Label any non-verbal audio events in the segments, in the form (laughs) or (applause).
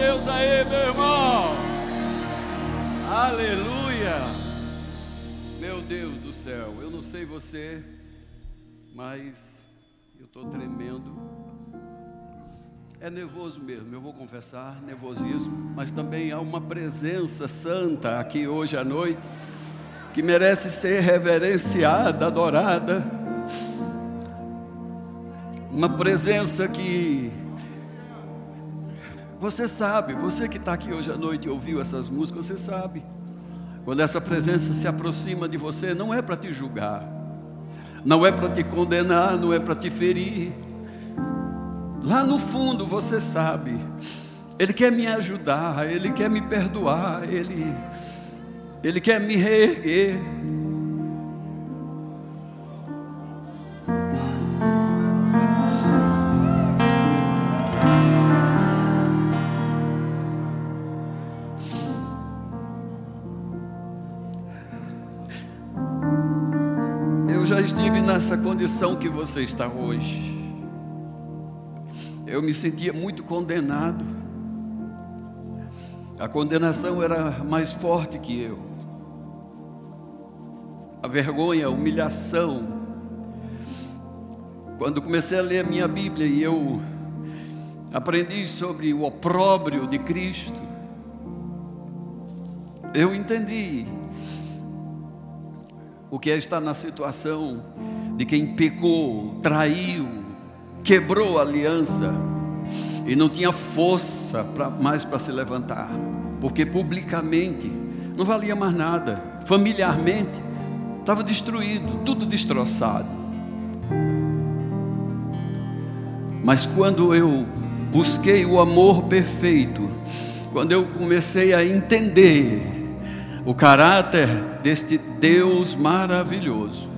Deus aí, meu irmão. Aleluia. Meu Deus do céu, eu não sei você, mas eu estou tremendo. É nervoso mesmo, eu vou confessar, nervosismo, mas também há uma presença santa aqui hoje à noite que merece ser reverenciada, adorada. Uma presença que você sabe, você que está aqui hoje à noite e ouviu essas músicas, você sabe. Quando essa presença se aproxima de você, não é para te julgar, não é para te condenar, não é para te ferir. Lá no fundo você sabe, Ele quer me ajudar, Ele quer me perdoar, Ele, Ele quer me reerguer. Condição que você está hoje. Eu me sentia muito condenado. A condenação era mais forte que eu. A vergonha, a humilhação. Quando comecei a ler a minha Bíblia e eu aprendi sobre o opróbrio de Cristo, eu entendi o que é estar na situação de quem pecou, traiu, quebrou a aliança e não tinha força pra, mais para se levantar, porque publicamente não valia mais nada, familiarmente estava destruído, tudo destroçado. Mas quando eu busquei o amor perfeito, quando eu comecei a entender o caráter deste Deus maravilhoso,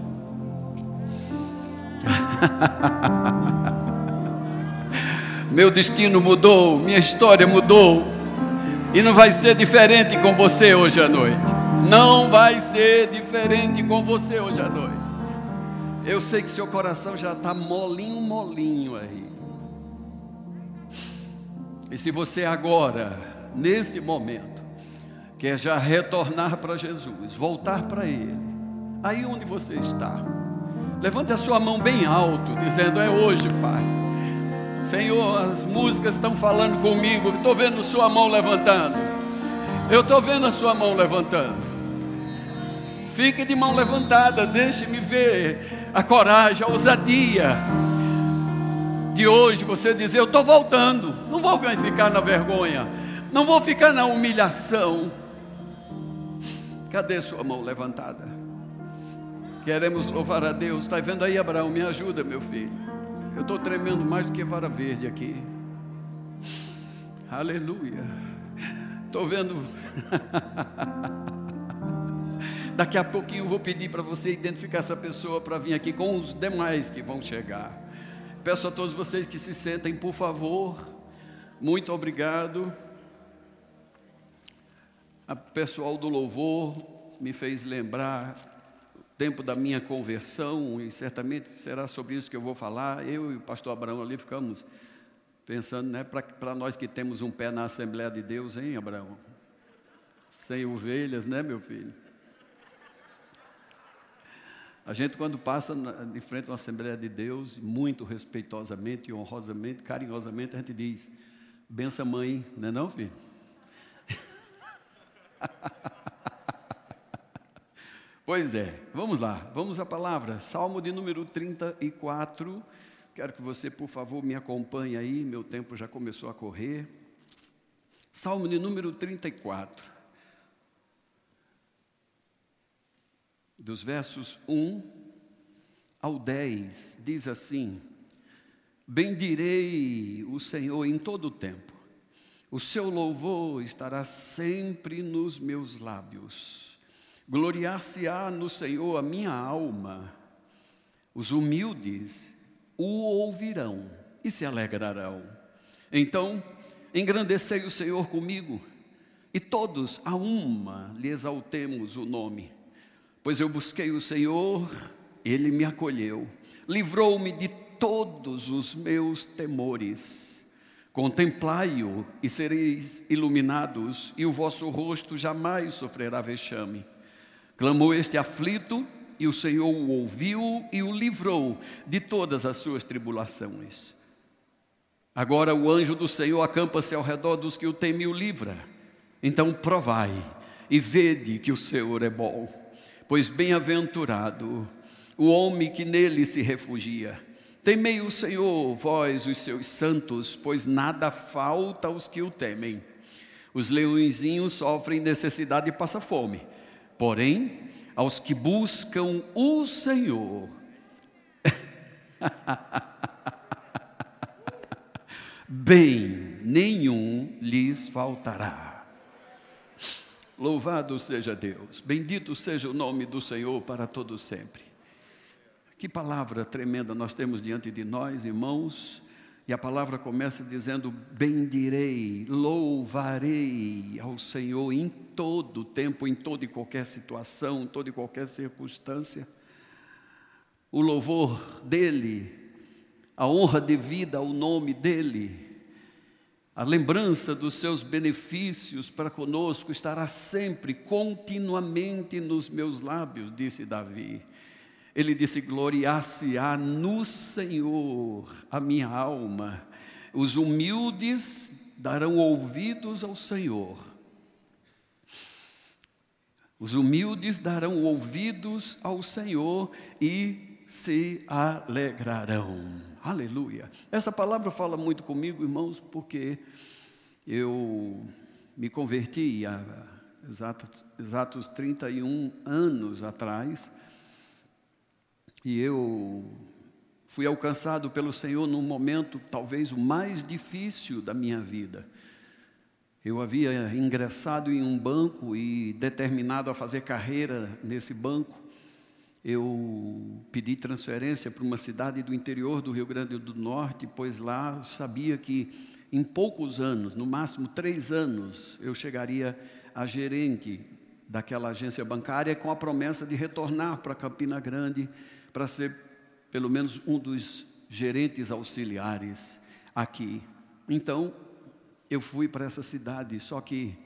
(laughs) Meu destino mudou, minha história mudou. E não vai ser diferente com você hoje à noite. Não vai ser diferente com você hoje à noite. Eu sei que seu coração já está molinho, molinho aí. E se você agora, nesse momento, quer já retornar para Jesus, voltar para Ele, aí onde você está, Levante a sua mão bem alto, dizendo: É hoje, Pai. Senhor, as músicas estão falando comigo. Estou vendo sua mão levantando. Eu estou vendo a sua mão levantando. Fique de mão levantada, deixe-me ver a coragem, a ousadia de hoje. Você dizer: Eu estou voltando. Não vou ficar na vergonha. Não vou ficar na humilhação. Cadê sua mão levantada? Queremos louvar a Deus. Está vendo aí, Abraão? Me ajuda, meu filho. Eu estou tremendo mais do que vara verde aqui. Aleluia. Estou vendo. (laughs) Daqui a pouquinho eu vou pedir para você identificar essa pessoa para vir aqui com os demais que vão chegar. Peço a todos vocês que se sentem, por favor. Muito obrigado. A pessoal do louvor me fez lembrar tempo da minha conversão, e certamente será sobre isso que eu vou falar. Eu e o pastor Abraão ali ficamos pensando, né, para nós que temos um pé na Assembleia de Deus, hein, Abraão? Sem ovelhas, né, meu filho? A gente, quando passa de frente a uma Assembleia de Deus, muito respeitosamente, honrosamente, carinhosamente, a gente diz: benção, mãe, não é, não, filho? Pois é, vamos lá, vamos à palavra, Salmo de número 34. Quero que você, por favor, me acompanhe aí, meu tempo já começou a correr. Salmo de número 34, dos versos 1 ao 10, diz assim: Bendirei o Senhor em todo o tempo, o seu louvor estará sempre nos meus lábios. Gloriar-se-á no Senhor a minha alma, os humildes o ouvirão e se alegrarão. Então, engrandecei o Senhor comigo, e todos a uma lhe exaltemos o nome. Pois eu busquei o Senhor, ele me acolheu, livrou-me de todos os meus temores. Contemplai-o e sereis iluminados, e o vosso rosto jamais sofrerá vexame. Clamou este aflito, e o Senhor o ouviu e o livrou de todas as suas tribulações. Agora o anjo do Senhor acampa-se ao redor dos que o temem e o livra. Então provai e vede que o Senhor é bom, pois bem-aventurado o homem que nele se refugia. Temei o Senhor, vós, os seus santos, pois nada falta aos que o temem. Os leõezinhos sofrem necessidade e passam fome, porém, aos que buscam o Senhor, (laughs) bem nenhum lhes faltará. Louvado seja Deus, bendito seja o nome do Senhor para todo sempre. Que palavra tremenda nós temos diante de nós, irmãos. E a palavra começa dizendo: Bendirei, louvarei ao Senhor todo tempo, em toda e qualquer situação, em toda e qualquer circunstância. O louvor dEle, a honra devida ao nome dEle, a lembrança dos seus benefícios para conosco estará sempre, continuamente nos meus lábios, disse Davi. Ele disse: Gloriar-se-á no Senhor a minha alma. Os humildes darão ouvidos ao Senhor. Os humildes darão ouvidos ao Senhor e se alegrarão. Aleluia. Essa palavra fala muito comigo, irmãos, porque eu me converti há exatos, exatos 31 anos atrás e eu fui alcançado pelo Senhor num momento talvez o mais difícil da minha vida. Eu havia ingressado em um banco e determinado a fazer carreira nesse banco. Eu pedi transferência para uma cidade do interior do Rio Grande do Norte, pois lá sabia que em poucos anos, no máximo três anos, eu chegaria a gerente daquela agência bancária com a promessa de retornar para Campina Grande para ser pelo menos um dos gerentes auxiliares aqui. Então, eu fui para essa cidade, só que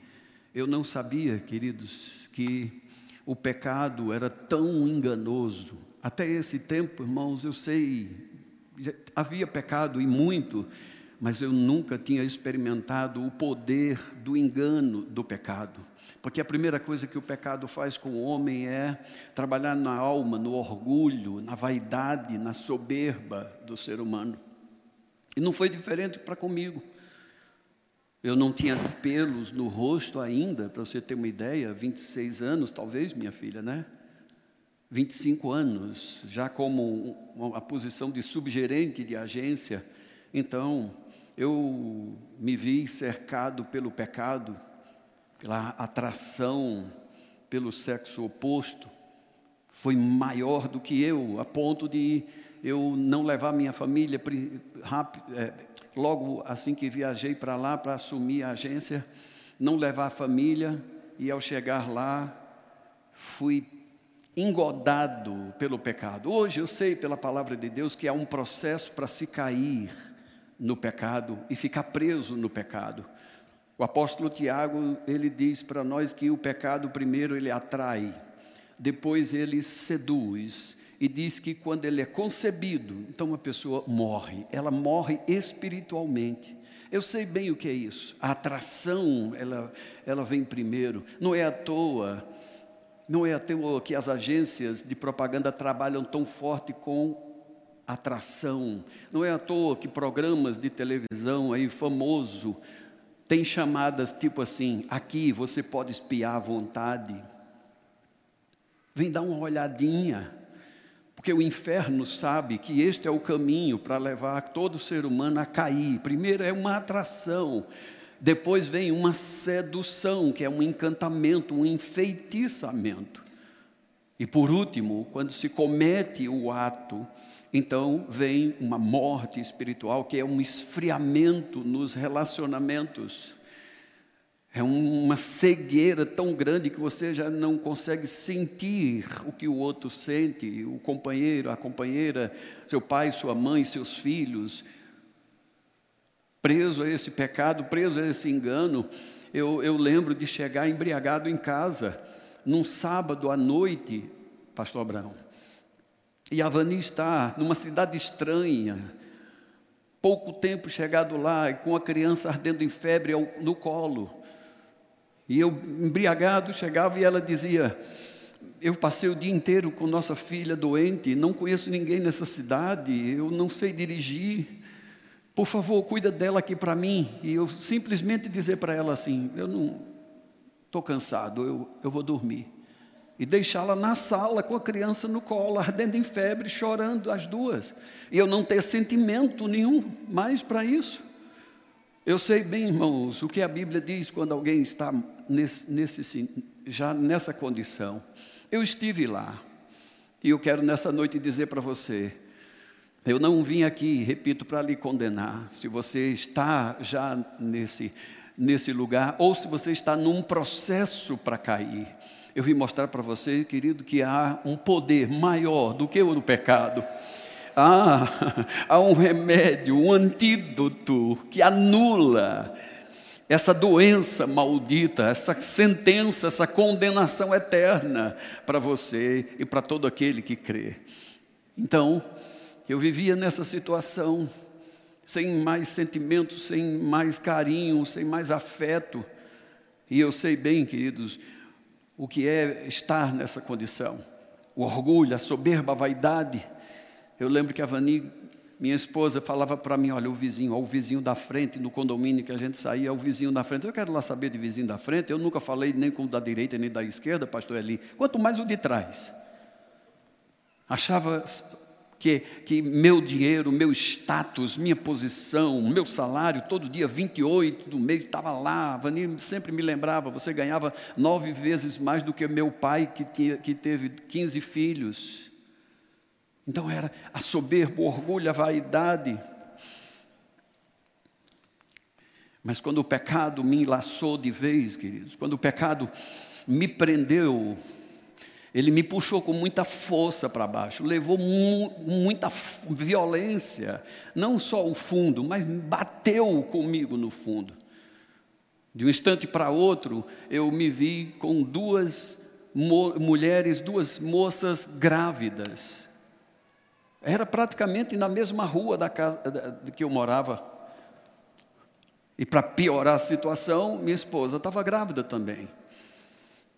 eu não sabia, queridos, que o pecado era tão enganoso. Até esse tempo, irmãos, eu sei, havia pecado e muito, mas eu nunca tinha experimentado o poder do engano do pecado. Porque a primeira coisa que o pecado faz com o homem é trabalhar na alma, no orgulho, na vaidade, na soberba do ser humano. E não foi diferente para comigo. Eu não tinha pelos no rosto ainda, para você ter uma ideia, 26 anos, talvez, minha filha, né? 25 anos, já como uma posição de subgerente de agência. Então, eu me vi cercado pelo pecado, pela atração pelo sexo oposto foi maior do que eu, a ponto de eu não levar minha família rápido, é, logo assim que viajei para lá para assumir a agência, não levar a família e ao chegar lá fui engodado pelo pecado. Hoje eu sei pela palavra de Deus que há um processo para se cair no pecado e ficar preso no pecado. O apóstolo Tiago, ele diz para nós que o pecado primeiro ele atrai, depois ele seduz e diz que quando ele é concebido, então a pessoa morre, ela morre espiritualmente. Eu sei bem o que é isso. A atração, ela, ela vem primeiro. Não é à toa, não é à toa que as agências de propaganda trabalham tão forte com atração. Não é à toa que programas de televisão aí famoso tem chamadas tipo assim: aqui você pode espiar à vontade. Vem dar uma olhadinha, porque o inferno sabe que este é o caminho para levar todo ser humano a cair. Primeiro é uma atração, depois vem uma sedução, que é um encantamento, um enfeitiçamento. E por último, quando se comete o ato, então vem uma morte espiritual, que é um esfriamento nos relacionamentos. É uma cegueira tão grande que você já não consegue sentir o que o outro sente, o companheiro, a companheira, seu pai, sua mãe, seus filhos. preso a esse pecado, preso a esse engano. Eu, eu lembro de chegar embriagado em casa, num sábado à noite, Pastor Abraão. E a Vani está numa cidade estranha, pouco tempo chegado lá, com a criança ardendo em febre no colo. E eu, embriagado, chegava e ela dizia: Eu passei o dia inteiro com nossa filha doente, não conheço ninguém nessa cidade, eu não sei dirigir. Por favor, cuida dela aqui para mim. E eu simplesmente dizer para ela assim: Eu não estou cansado, eu, eu vou dormir. E deixá-la na sala com a criança no colo, (laughs) ardendo em febre, chorando as duas. E eu não ter sentimento nenhum mais para isso. Eu sei bem, irmãos, o que a Bíblia diz quando alguém está nesse, nesse, já nessa condição. Eu estive lá. E eu quero nessa noite dizer para você: eu não vim aqui, repito, para lhe condenar. Se você está já nesse, nesse lugar, ou se você está num processo para cair, eu vim mostrar para você, querido, que há um poder maior do que o do pecado há, (laughs) há um remédio, um antídoto que anula essa doença maldita, essa sentença, essa condenação eterna para você e para todo aquele que crê. Então, eu vivia nessa situação, sem mais sentimentos, sem mais carinho, sem mais afeto, e eu sei bem, queridos, o que é estar nessa condição: o orgulho, a soberba, a vaidade eu lembro que a Vani, minha esposa, falava para mim: olha, o vizinho, ó, o vizinho da frente, no condomínio que a gente saía, o vizinho da frente. Eu quero lá saber de vizinho da frente. Eu nunca falei nem com o da direita nem da esquerda, pastor Eli, quanto mais o de trás. Achava que, que meu dinheiro, meu status, minha posição, meu salário, todo dia 28 do mês estava lá. A Vani sempre me lembrava: você ganhava nove vezes mais do que meu pai, que, tinha, que teve 15 filhos. Então era a soberba, o orgulho, a vaidade. Mas quando o pecado me enlaçou de vez, queridos, quando o pecado me prendeu, ele me puxou com muita força para baixo, levou mu muita violência, não só o fundo, mas bateu comigo no fundo. De um instante para outro, eu me vi com duas mulheres, duas moças grávidas. Era praticamente na mesma rua da casa de que eu morava. E para piorar a situação, minha esposa estava grávida também.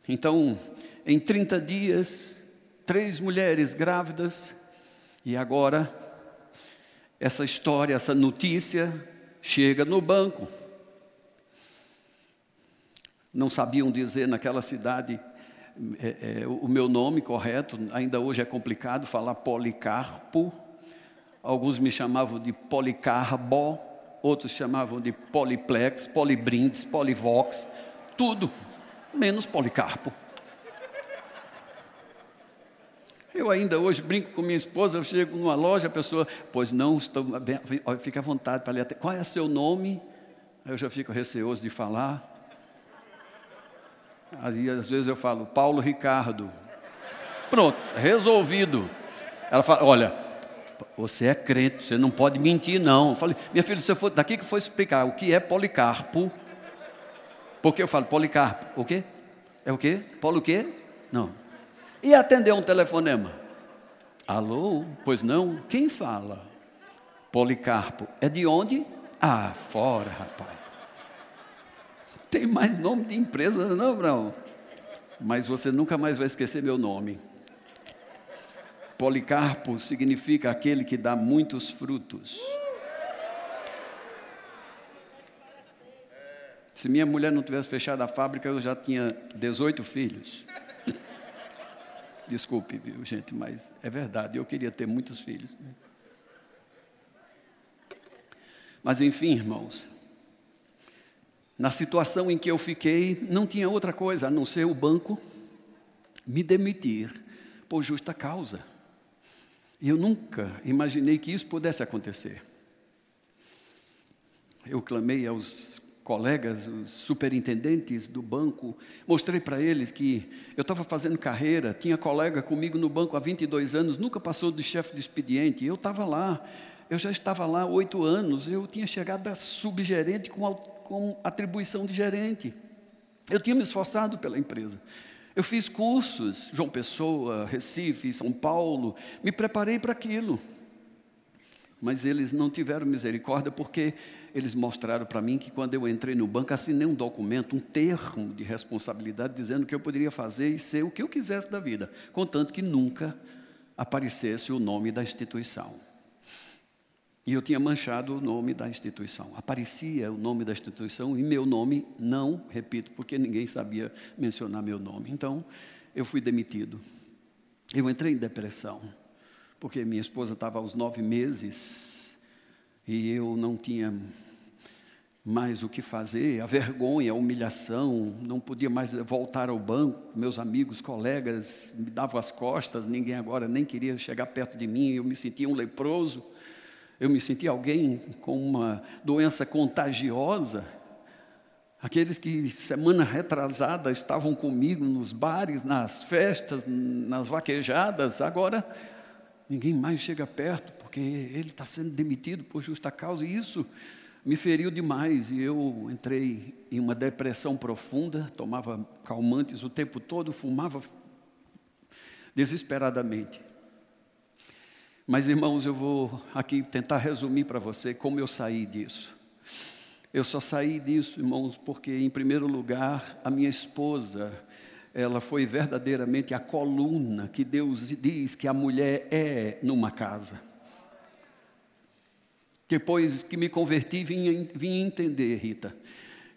Então, em 30 dias, três mulheres grávidas, e agora, essa história, essa notícia chega no banco. Não sabiam dizer naquela cidade é, é, o meu nome correto, ainda hoje é complicado falar Policarpo. Alguns me chamavam de Policarbo, outros chamavam de Poliplex, Polibrindes, Polivox, tudo, menos Policarpo. Eu ainda hoje brinco com minha esposa, eu chego numa loja, a pessoa, pois não, estou fica à vontade para ler. Qual é seu nome? Eu já fico receoso de falar. Aí às vezes eu falo, Paulo Ricardo. Pronto, resolvido. Ela fala, olha, você é crente, você não pode mentir, não. Eu falei, minha filha, você foi daqui que foi explicar o que é Policarpo. Porque eu falo, Policarpo, o quê? É o quê? Polo o quê? Não. E atender um telefonema? Alô? Pois não? Quem fala? Policarpo. É de onde? Ah, fora, rapaz tem mais nome de empresa, não, não. Mas você nunca mais vai esquecer meu nome. Policarpo significa aquele que dá muitos frutos. Se minha mulher não tivesse fechado a fábrica, eu já tinha 18 filhos. Desculpe, viu, gente, mas é verdade, eu queria ter muitos filhos. Mas enfim, irmãos, na situação em que eu fiquei, não tinha outra coisa a não ser o banco me demitir por justa causa. E eu nunca imaginei que isso pudesse acontecer. Eu clamei aos colegas, os superintendentes do banco, mostrei para eles que eu estava fazendo carreira, tinha colega comigo no banco há 22 anos, nunca passou de chefe de expediente, eu estava lá Eu já estava lá oito anos, eu tinha chegado a subgerente com, com atribuição de gerente. Eu tinha me esforçado pela empresa. Eu fiz cursos, João Pessoa, Recife, São Paulo, me preparei para aquilo. Mas eles não tiveram misericórdia porque eles mostraram para mim que quando eu entrei no banco, assinei um documento, um termo de responsabilidade, dizendo que eu poderia fazer e ser o que eu quisesse da vida, contanto que nunca aparecesse o nome da instituição. E eu tinha manchado o nome da instituição. Aparecia o nome da instituição e meu nome não, repito, porque ninguém sabia mencionar meu nome. Então, eu fui demitido. Eu entrei em depressão, porque minha esposa estava aos nove meses e eu não tinha mais o que fazer, a vergonha, a humilhação, não podia mais voltar ao banco, meus amigos, colegas me davam as costas, ninguém agora nem queria chegar perto de mim, eu me sentia um leproso, eu me sentia alguém com uma doença contagiosa. Aqueles que semana retrasada estavam comigo nos bares, nas festas, nas vaquejadas, agora ninguém mais chega perto, porque ele está sendo demitido por justa causa, e isso me feriu demais e eu entrei em uma depressão profunda, tomava calmantes o tempo todo, fumava desesperadamente. Mas, irmãos, eu vou aqui tentar resumir para você como eu saí disso. Eu só saí disso, irmãos, porque, em primeiro lugar, a minha esposa, ela foi verdadeiramente a coluna que Deus diz que a mulher é numa casa. Depois que me converti, vim, vim entender, Rita,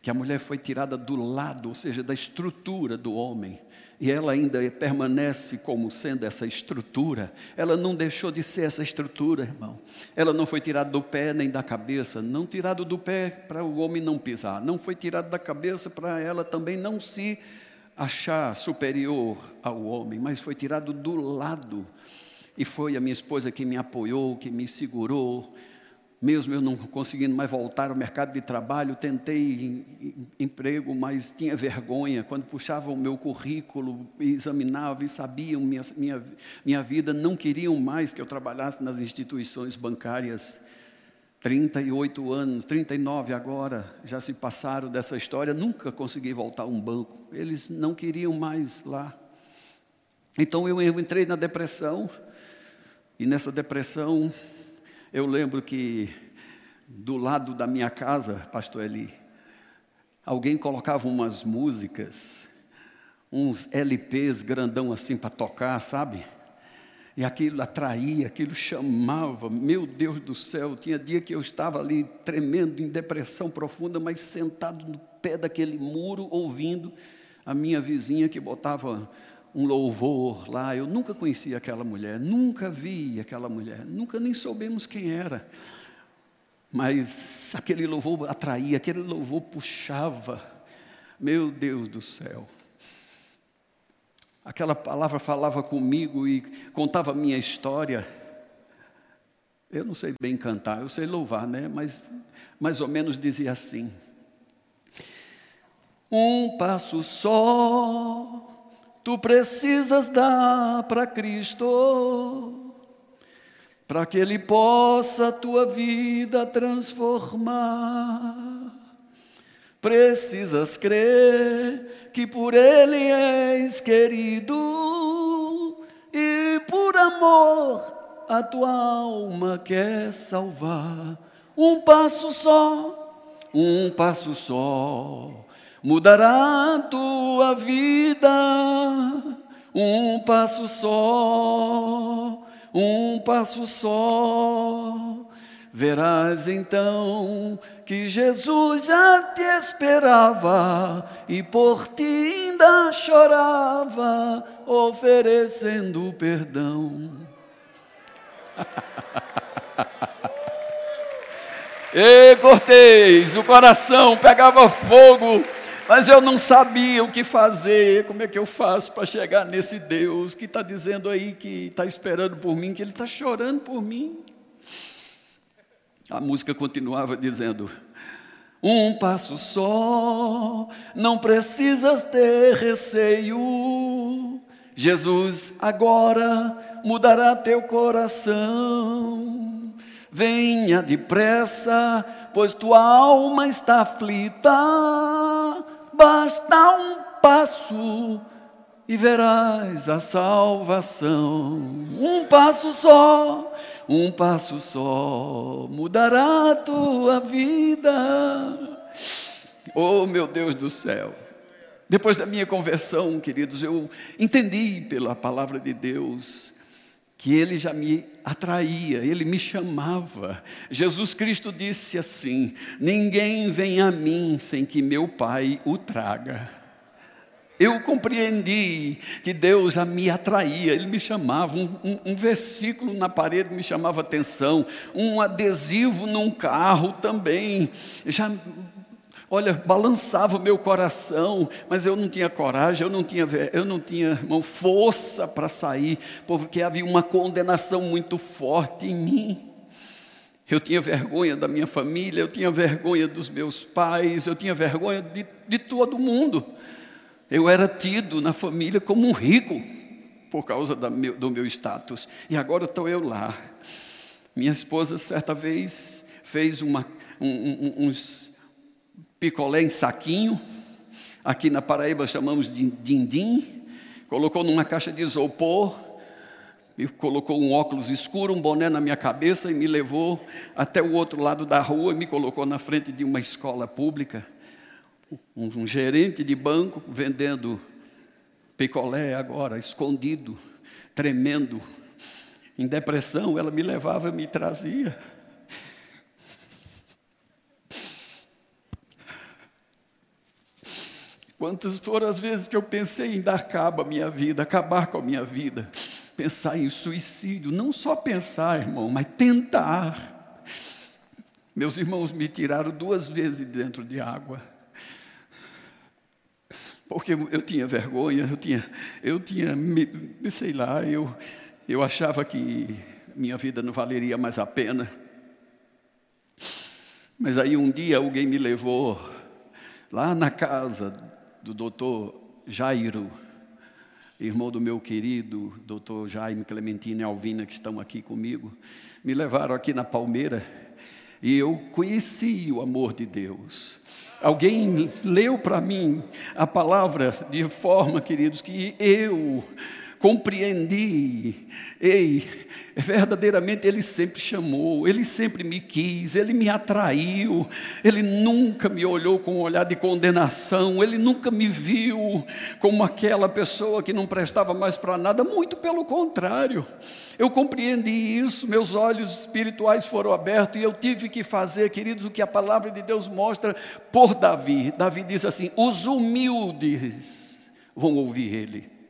que a mulher foi tirada do lado, ou seja, da estrutura do homem, e ela ainda permanece como sendo essa estrutura, ela não deixou de ser essa estrutura, irmão. Ela não foi tirada do pé nem da cabeça, não tirado do pé para o homem não pisar, não foi tirada da cabeça para ela também não se achar superior ao homem, mas foi tirado do lado. E foi a minha esposa que me apoiou, que me segurou, mesmo eu não conseguindo mais voltar ao mercado de trabalho, tentei emprego, mas tinha vergonha. Quando puxavam o meu currículo, examinavam e sabiam minha, minha, minha vida, não queriam mais que eu trabalhasse nas instituições bancárias. 38 anos, 39 agora, já se passaram dessa história, nunca consegui voltar a um banco. Eles não queriam mais lá. Então eu entrei na depressão, e nessa depressão eu lembro que do lado da minha casa, pastor Eli, alguém colocava umas músicas, uns LPs grandão assim para tocar, sabe? E aquilo atraía, aquilo chamava, meu Deus do céu, tinha dia que eu estava ali tremendo em depressão profunda, mas sentado no pé daquele muro, ouvindo a minha vizinha que botava um louvor lá. Eu nunca conheci aquela mulher, nunca vi aquela mulher, nunca nem soubemos quem era. Mas aquele louvor atraía, aquele louvor puxava. Meu Deus do céu. Aquela palavra falava comigo e contava a minha história. Eu não sei bem cantar, eu sei louvar, né? Mas mais ou menos dizia assim: Um passo só tu precisas dar para Cristo, para que Ele possa a tua vida transformar. Precisas crer que por Ele és querido e por amor a tua alma quer salvar. Um passo só, um passo só mudará tua vida. Um passo só, um passo só. Verás então que Jesus já te esperava e por ti ainda chorava, oferecendo perdão. (laughs) e Cortês, o coração pegava fogo mas eu não sabia o que fazer, como é que eu faço para chegar nesse Deus que está dizendo aí que está esperando por mim, que Ele está chorando por mim. A música continuava dizendo: Um passo só, não precisas ter receio. Jesus agora mudará teu coração. venha depressa, pois tua alma está aflita. Basta um passo e verás a salvação. Um passo só, um passo só mudará a tua vida. Oh, meu Deus do céu. Depois da minha conversão, queridos, eu entendi pela palavra de Deus que ele já me atraía, ele me chamava. Jesus Cristo disse assim: Ninguém vem a mim sem que meu Pai o traga. Eu compreendi que Deus a me atraía, Ele me chamava, um, um, um, versículo na parede me chamava atenção, um adesivo num carro também, já olha, balançava o meu coração, mas eu não tinha coragem, eu não tinha, eu não tinha irmão, força para sair, porque havia uma condenação muito forte em mim. Eu tinha vergonha da minha família, eu tinha vergonha dos meus pais, eu tinha vergonha de, de todo mundo. Eu era tido na família como um rico, por causa meu, do meu status. E agora estou eu lá. Minha esposa, certa vez, fez uma, um, um, uns picolé em saquinho, aqui na Paraíba chamamos de dindim, colocou numa caixa de isopor, me colocou um óculos escuro, um boné na minha cabeça e me levou até o outro lado da rua e me colocou na frente de uma escola pública. Um, um gerente de banco vendendo picolé agora, escondido, tremendo, em depressão, ela me levava e me trazia. Quantas foram as vezes que eu pensei em dar cabo à minha vida, acabar com a minha vida, pensar em suicídio, não só pensar, irmão, mas tentar. Meus irmãos me tiraram duas vezes dentro de água. Porque eu tinha vergonha, eu tinha, eu tinha, sei lá, eu, eu achava que minha vida não valeria mais a pena. Mas aí um dia alguém me levou lá na casa do doutor Jairo, irmão do meu querido doutor Jaime Clementino e Alvina, que estão aqui comigo, me levaram aqui na Palmeira e eu conheci o amor de Deus. Alguém leu para mim a palavra de forma, queridos, que eu compreendi. Ei, verdadeiramente Ele sempre chamou, Ele sempre me quis, Ele me atraiu, Ele nunca me olhou com um olhar de condenação, Ele nunca me viu como aquela pessoa que não prestava mais para nada, muito pelo contrário. Eu compreendi isso, meus olhos espirituais foram abertos e eu tive que fazer, queridos, o que a palavra de Deus mostra por Davi. Davi diz assim: os humildes vão ouvir Ele.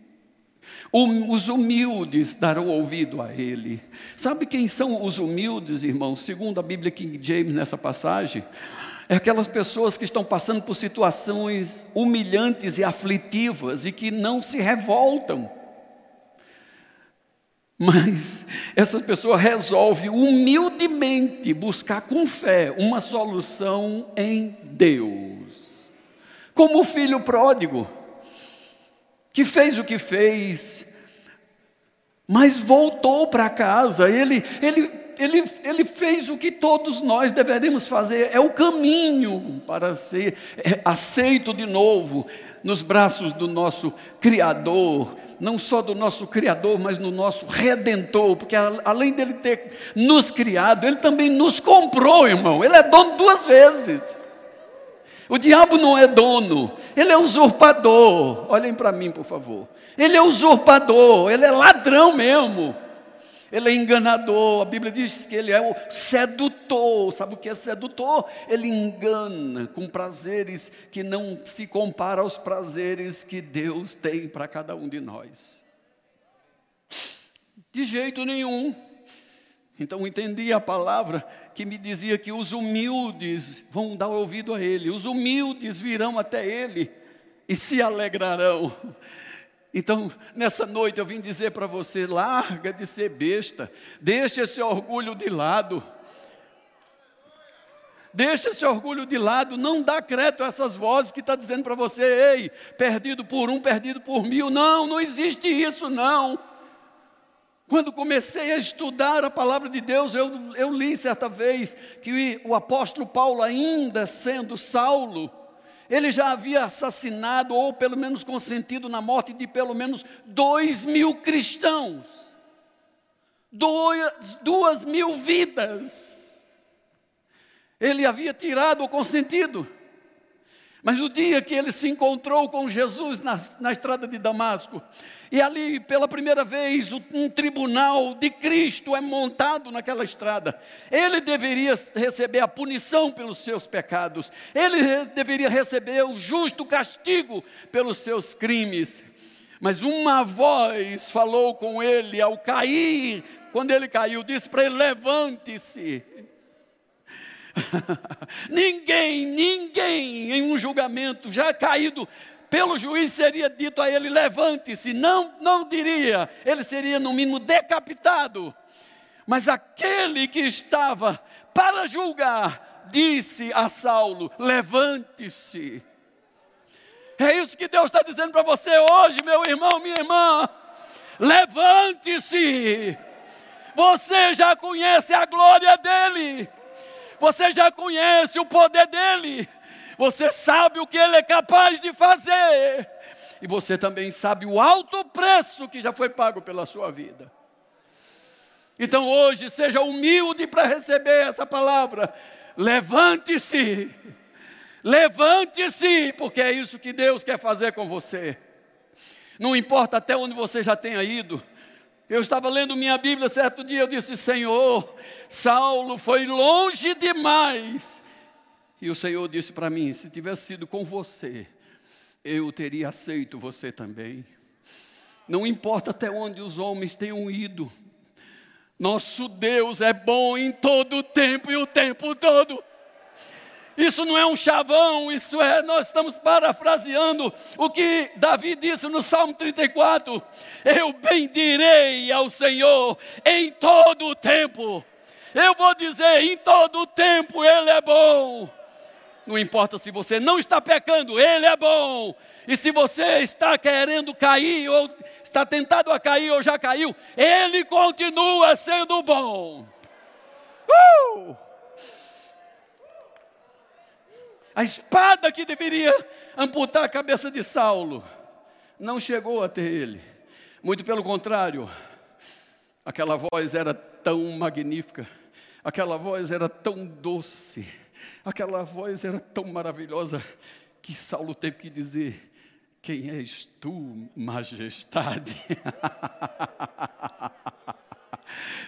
Os humildes darão ouvido a ele. Sabe quem são os humildes, irmãos? Segundo a Bíblia King James, nessa passagem, é aquelas pessoas que estão passando por situações humilhantes e aflitivas e que não se revoltam. Mas essa pessoa resolve humildemente buscar com fé uma solução em Deus. Como o filho pródigo que fez o que fez, mas voltou para casa. Ele, ele, ele, ele fez o que todos nós deveríamos fazer, é o caminho para ser é, aceito de novo nos braços do nosso Criador, não só do nosso Criador, mas no nosso Redentor, porque além dele ter nos criado, ele também nos comprou, irmão. Ele é dono duas vezes. O diabo não é dono, ele é usurpador. Olhem para mim, por favor. Ele é usurpador, ele é ladrão mesmo. Ele é enganador. A Bíblia diz que ele é o sedutor. Sabe o que é sedutor? Ele engana com prazeres que não se compara aos prazeres que Deus tem para cada um de nós. De jeito nenhum. Então entendi a palavra que me dizia que os humildes vão dar ouvido a Ele, os humildes virão até Ele e se alegrarão. Então, nessa noite eu vim dizer para você: larga de ser besta, deixa esse orgulho de lado. Deixa esse orgulho de lado, não dá crédito a essas vozes que está dizendo para você, ei, perdido por um, perdido por mil. Não, não existe isso, não. Quando comecei a estudar a palavra de Deus, eu, eu li certa vez que o apóstolo Paulo, ainda sendo Saulo, ele já havia assassinado, ou pelo menos consentido na morte de pelo menos dois mil cristãos, duas, duas mil vidas. Ele havia tirado ou consentido. Mas no dia que ele se encontrou com Jesus na, na estrada de Damasco, e ali pela primeira vez um tribunal de Cristo é montado naquela estrada, ele deveria receber a punição pelos seus pecados, ele deveria receber o justo castigo pelos seus crimes. Mas uma voz falou com ele ao cair, quando ele caiu, disse para ele: levante-se. (laughs) ninguém, ninguém em um julgamento já caído pelo juiz seria dito a ele: levante-se. Não, não diria, ele seria no mínimo decapitado. Mas aquele que estava para julgar disse a Saulo: levante-se. É isso que Deus está dizendo para você hoje, meu irmão, minha irmã. Levante-se. Você já conhece a glória dele. Você já conhece o poder dele. Você sabe o que ele é capaz de fazer. E você também sabe o alto preço que já foi pago pela sua vida. Então hoje seja humilde para receber essa palavra. Levante-se. Levante-se, porque é isso que Deus quer fazer com você. Não importa até onde você já tenha ido, eu estava lendo minha Bíblia certo dia, eu disse: Senhor, Saulo foi longe demais. E o Senhor disse para mim: se tivesse sido com você, eu teria aceito você também. Não importa até onde os homens tenham ido, nosso Deus é bom em todo o tempo e o tempo todo. Isso não é um chavão, isso é, nós estamos parafraseando o que Davi disse no Salmo 34: Eu bendirei ao Senhor em todo o tempo. Eu vou dizer, em todo o tempo Ele é bom. Não importa se você não está pecando, Ele é bom. E se você está querendo cair, ou está tentado a cair, ou já caiu, Ele continua sendo bom. Uh! A espada que deveria amputar a cabeça de Saulo não chegou até ele. Muito pelo contrário, aquela voz era tão magnífica, aquela voz era tão doce, aquela voz era tão maravilhosa que Saulo teve que dizer: Quem és tu, majestade? (laughs)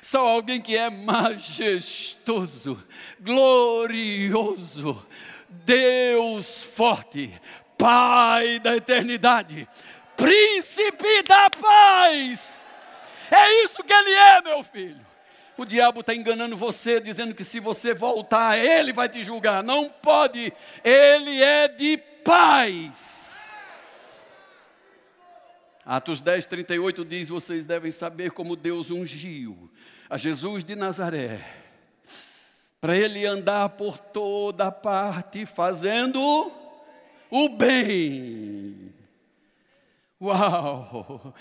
Só alguém que é majestoso, glorioso, Deus forte, Pai da eternidade, Príncipe da paz. É isso que Ele é, meu filho. O diabo está enganando você, dizendo que se você voltar, ele vai te julgar. Não pode, ele é de paz. Atos 10, 38 diz: Vocês devem saber como Deus ungiu a Jesus de Nazaré para ele andar por toda parte fazendo o bem. Uau!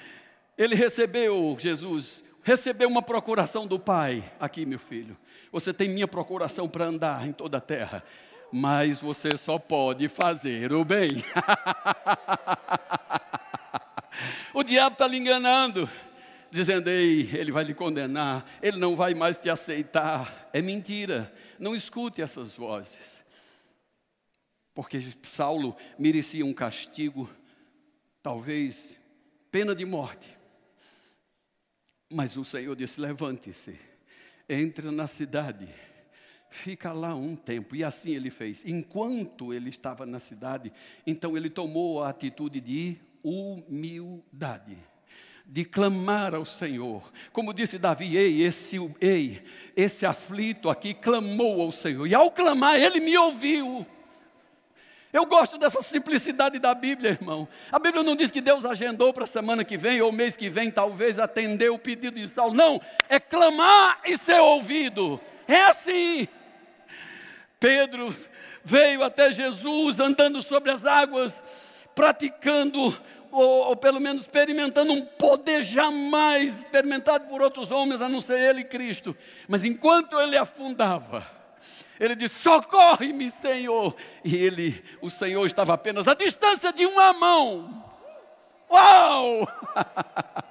Ele recebeu, Jesus, recebeu uma procuração do Pai. Aqui, meu filho, você tem minha procuração para andar em toda a terra, mas você só pode fazer o bem. (laughs) o diabo está lhe enganando dizendo: Ei, ele vai lhe condenar, ele não vai mais te aceitar. É mentira. Não escute essas vozes. Porque Saulo merecia um castigo, talvez pena de morte. Mas o Senhor disse: Levante-se, entre na cidade, fica lá um tempo. E assim ele fez. Enquanto ele estava na cidade, então ele tomou a atitude de humildade de clamar ao Senhor. Como disse Davi, ei, esse, ei, esse aflito aqui clamou ao Senhor. E ao clamar, ele me ouviu. Eu gosto dessa simplicidade da Bíblia, irmão. A Bíblia não diz que Deus agendou para a semana que vem ou mês que vem, talvez atender o pedido de Saulo. Não, é clamar e ser ouvido. É assim. Pedro veio até Jesus andando sobre as águas praticando, ou, ou, pelo menos experimentando um poder jamais experimentado por outros homens, a não ser Ele e Cristo. Mas enquanto ele afundava, ele disse: Socorre-me, Senhor. E ele, o Senhor, estava apenas à distância de uma mão. Uau!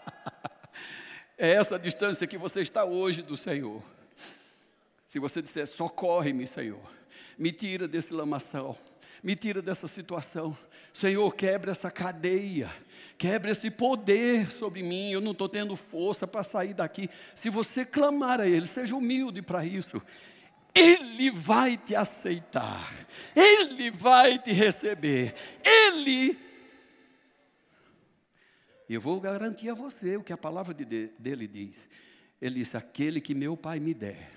(laughs) é essa distância que você está hoje do Senhor. Se você disser: Socorre-me, Senhor, me tira desse lamaçal, me tira dessa situação. Senhor, quebra essa cadeia, quebra esse poder sobre mim. Eu não estou tendo força para sair daqui. Se você clamar a Ele, seja humilde para isso. Ele vai te aceitar, Ele vai te receber, Ele. Eu vou garantir a você o que a palavra de, dele diz. Ele disse: Aquele que meu Pai me der,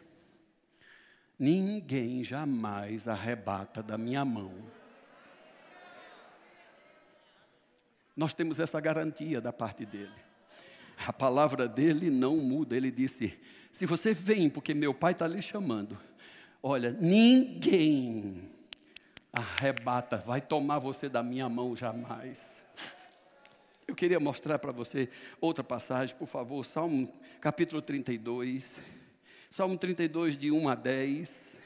ninguém jamais arrebata da minha mão. Nós temos essa garantia da parte dele. A palavra dele não muda. Ele disse: Se você vem porque meu Pai está lhe chamando, Olha, ninguém arrebata, vai tomar você da minha mão jamais. Eu queria mostrar para você outra passagem, por favor, Salmo capítulo 32. Salmo 32, de 1 a 10.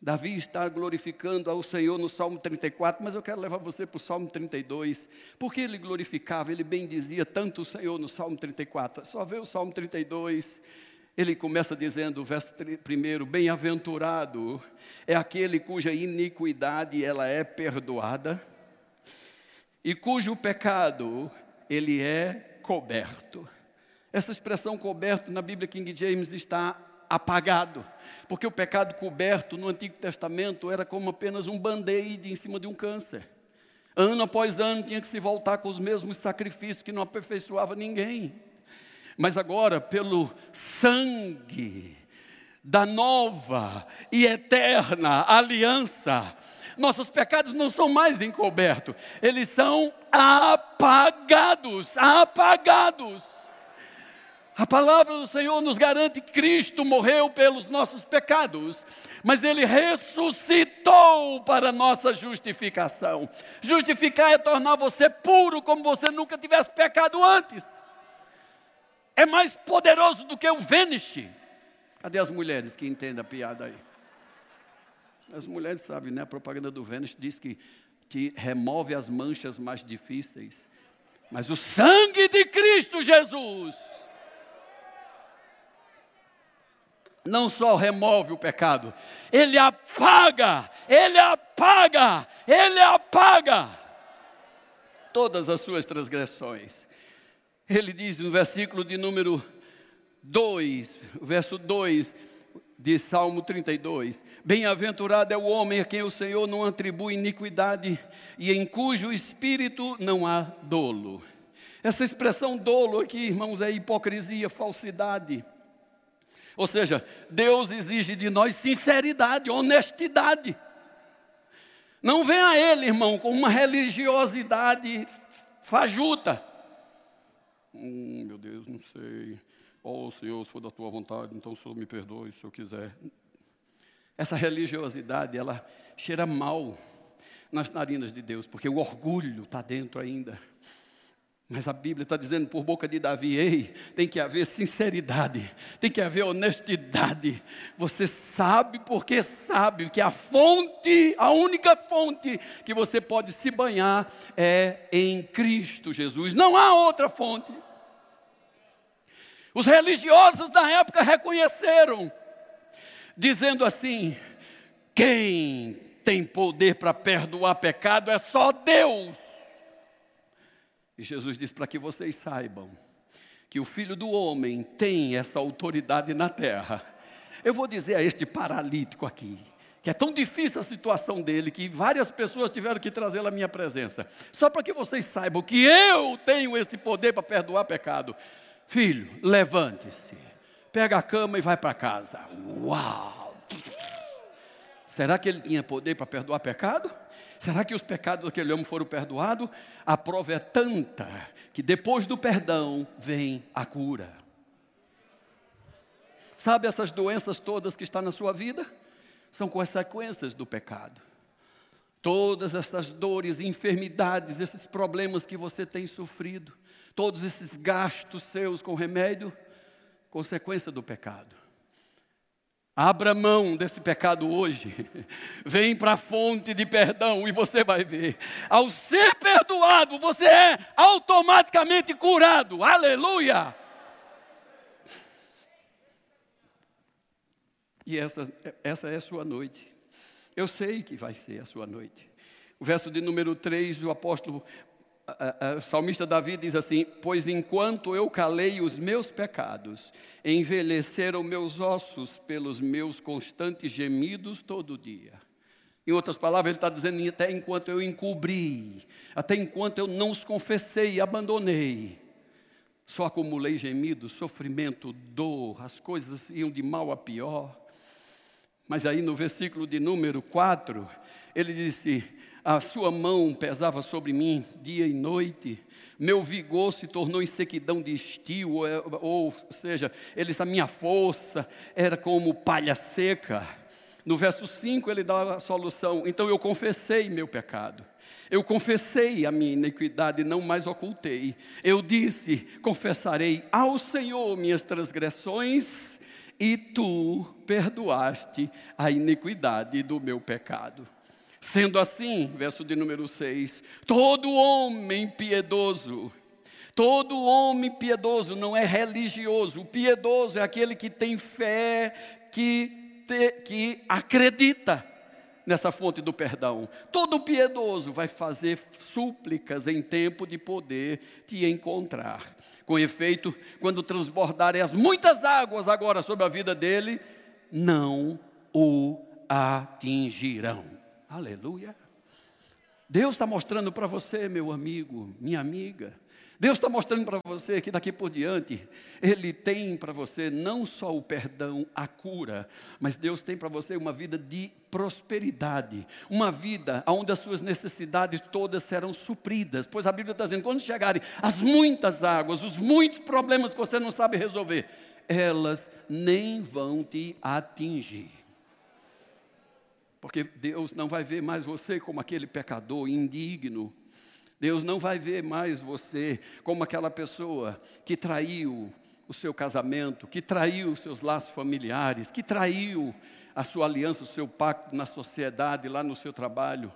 Davi está glorificando ao Senhor no Salmo 34, mas eu quero levar você para o Salmo 32. Porque ele glorificava, ele bendizia tanto o Senhor no Salmo 34. É só ver o Salmo 32, ele começa dizendo, verso 1, bem-aventurado é aquele cuja iniquidade ela é perdoada e cujo pecado ele é coberto. Essa expressão coberto na Bíblia King James está apagado, porque o pecado coberto no Antigo Testamento era como apenas um band-aid em cima de um câncer. Ano após ano tinha que se voltar com os mesmos sacrifícios que não aperfeiçoava ninguém mas agora pelo sangue da nova e eterna aliança, nossos pecados não são mais encobertos, eles são apagados apagados. A palavra do Senhor nos garante que Cristo morreu pelos nossos pecados, mas Ele ressuscitou para nossa justificação. Justificar é tornar você puro como você nunca tivesse pecado antes é mais poderoso do que o Vanish. Cadê as mulheres que entendem a piada aí? As mulheres sabem, né? A propaganda do Vanish diz que te remove as manchas mais difíceis. Mas o sangue de Cristo Jesus não só remove o pecado, ele apaga, ele apaga, ele apaga todas as suas transgressões. Ele diz no versículo de número 2, verso 2 de Salmo 32: Bem-aventurado é o homem a quem o Senhor não atribui iniquidade e em cujo espírito não há dolo. Essa expressão dolo aqui, irmãos, é hipocrisia, falsidade. Ou seja, Deus exige de nós sinceridade, honestidade. Não venha a Ele, irmão, com uma religiosidade fajuta. Hum, meu Deus, não sei. Oh, Senhor, se for da tua vontade, então o Senhor me perdoe se eu quiser. Essa religiosidade, ela cheira mal nas narinas de Deus, porque o orgulho está dentro ainda. Mas a Bíblia está dizendo por boca de Davi: ei, tem que haver sinceridade, tem que haver honestidade. Você sabe porque sabe que a fonte, a única fonte que você pode se banhar é em Cristo Jesus. Não há outra fonte. Os religiosos da época reconheceram, dizendo assim: quem tem poder para perdoar pecado é só Deus. E Jesus diz para que vocês saibam que o Filho do Homem tem essa autoridade na terra. Eu vou dizer a este paralítico aqui, que é tão difícil a situação dele, que várias pessoas tiveram que trazê-lo à minha presença, só para que vocês saibam que eu tenho esse poder para perdoar pecado. Filho, levante-se, pega a cama e vai para casa. Uau! Será que ele tinha poder para perdoar pecado? Será que os pecados daquele homem foram perdoados? A prova é tanta que depois do perdão vem a cura. Sabe essas doenças todas que estão na sua vida? São consequências do pecado. Todas essas dores, enfermidades, esses problemas que você tem sofrido, todos esses gastos seus com remédio, consequência do pecado. Abra mão desse pecado hoje. (laughs) Vem para a fonte de perdão e você vai ver. Ao ser perdoado, você é automaticamente curado. Aleluia! E essa, essa é a sua noite. Eu sei que vai ser a sua noite. O verso de número 3, o apóstolo, o salmista Davi diz assim: Pois enquanto eu calei os meus pecados, envelheceram meus ossos pelos meus constantes gemidos todo dia. Em outras palavras, ele está dizendo: até enquanto eu encobri, até enquanto eu não os confessei abandonei, só acumulei gemidos, sofrimento, dor, as coisas iam de mal a pior. Mas aí no versículo de número 4, ele disse: A sua mão pesava sobre mim dia e noite, meu vigor se tornou em sequidão de estio, ou, ou seja, ele, a minha força era como palha seca. No verso 5 ele dá a solução: Então eu confessei meu pecado. Eu confessei a minha iniquidade, não mais ocultei. Eu disse: Confessarei ao Senhor minhas transgressões e tu perdoaste a iniquidade do meu pecado. Sendo assim, verso de número 6, todo homem piedoso, todo homem piedoso não é religioso, o piedoso é aquele que tem fé, que, te, que acredita nessa fonte do perdão. Todo piedoso vai fazer súplicas em tempo de poder te encontrar. Com efeito, quando transbordarem as muitas águas agora sobre a vida dele, não o atingirão. Aleluia. Deus está mostrando para você, meu amigo, minha amiga, Deus está mostrando para você que daqui por diante, Ele tem para você não só o perdão, a cura, mas Deus tem para você uma vida de prosperidade, uma vida onde as suas necessidades todas serão supridas, pois a Bíblia está dizendo: quando chegarem as muitas águas, os muitos problemas que você não sabe resolver, elas nem vão te atingir. Porque Deus não vai ver mais você como aquele pecador indigno, Deus não vai ver mais você como aquela pessoa que traiu o seu casamento, que traiu os seus laços familiares, que traiu a sua aliança, o seu pacto na sociedade, lá no seu trabalho.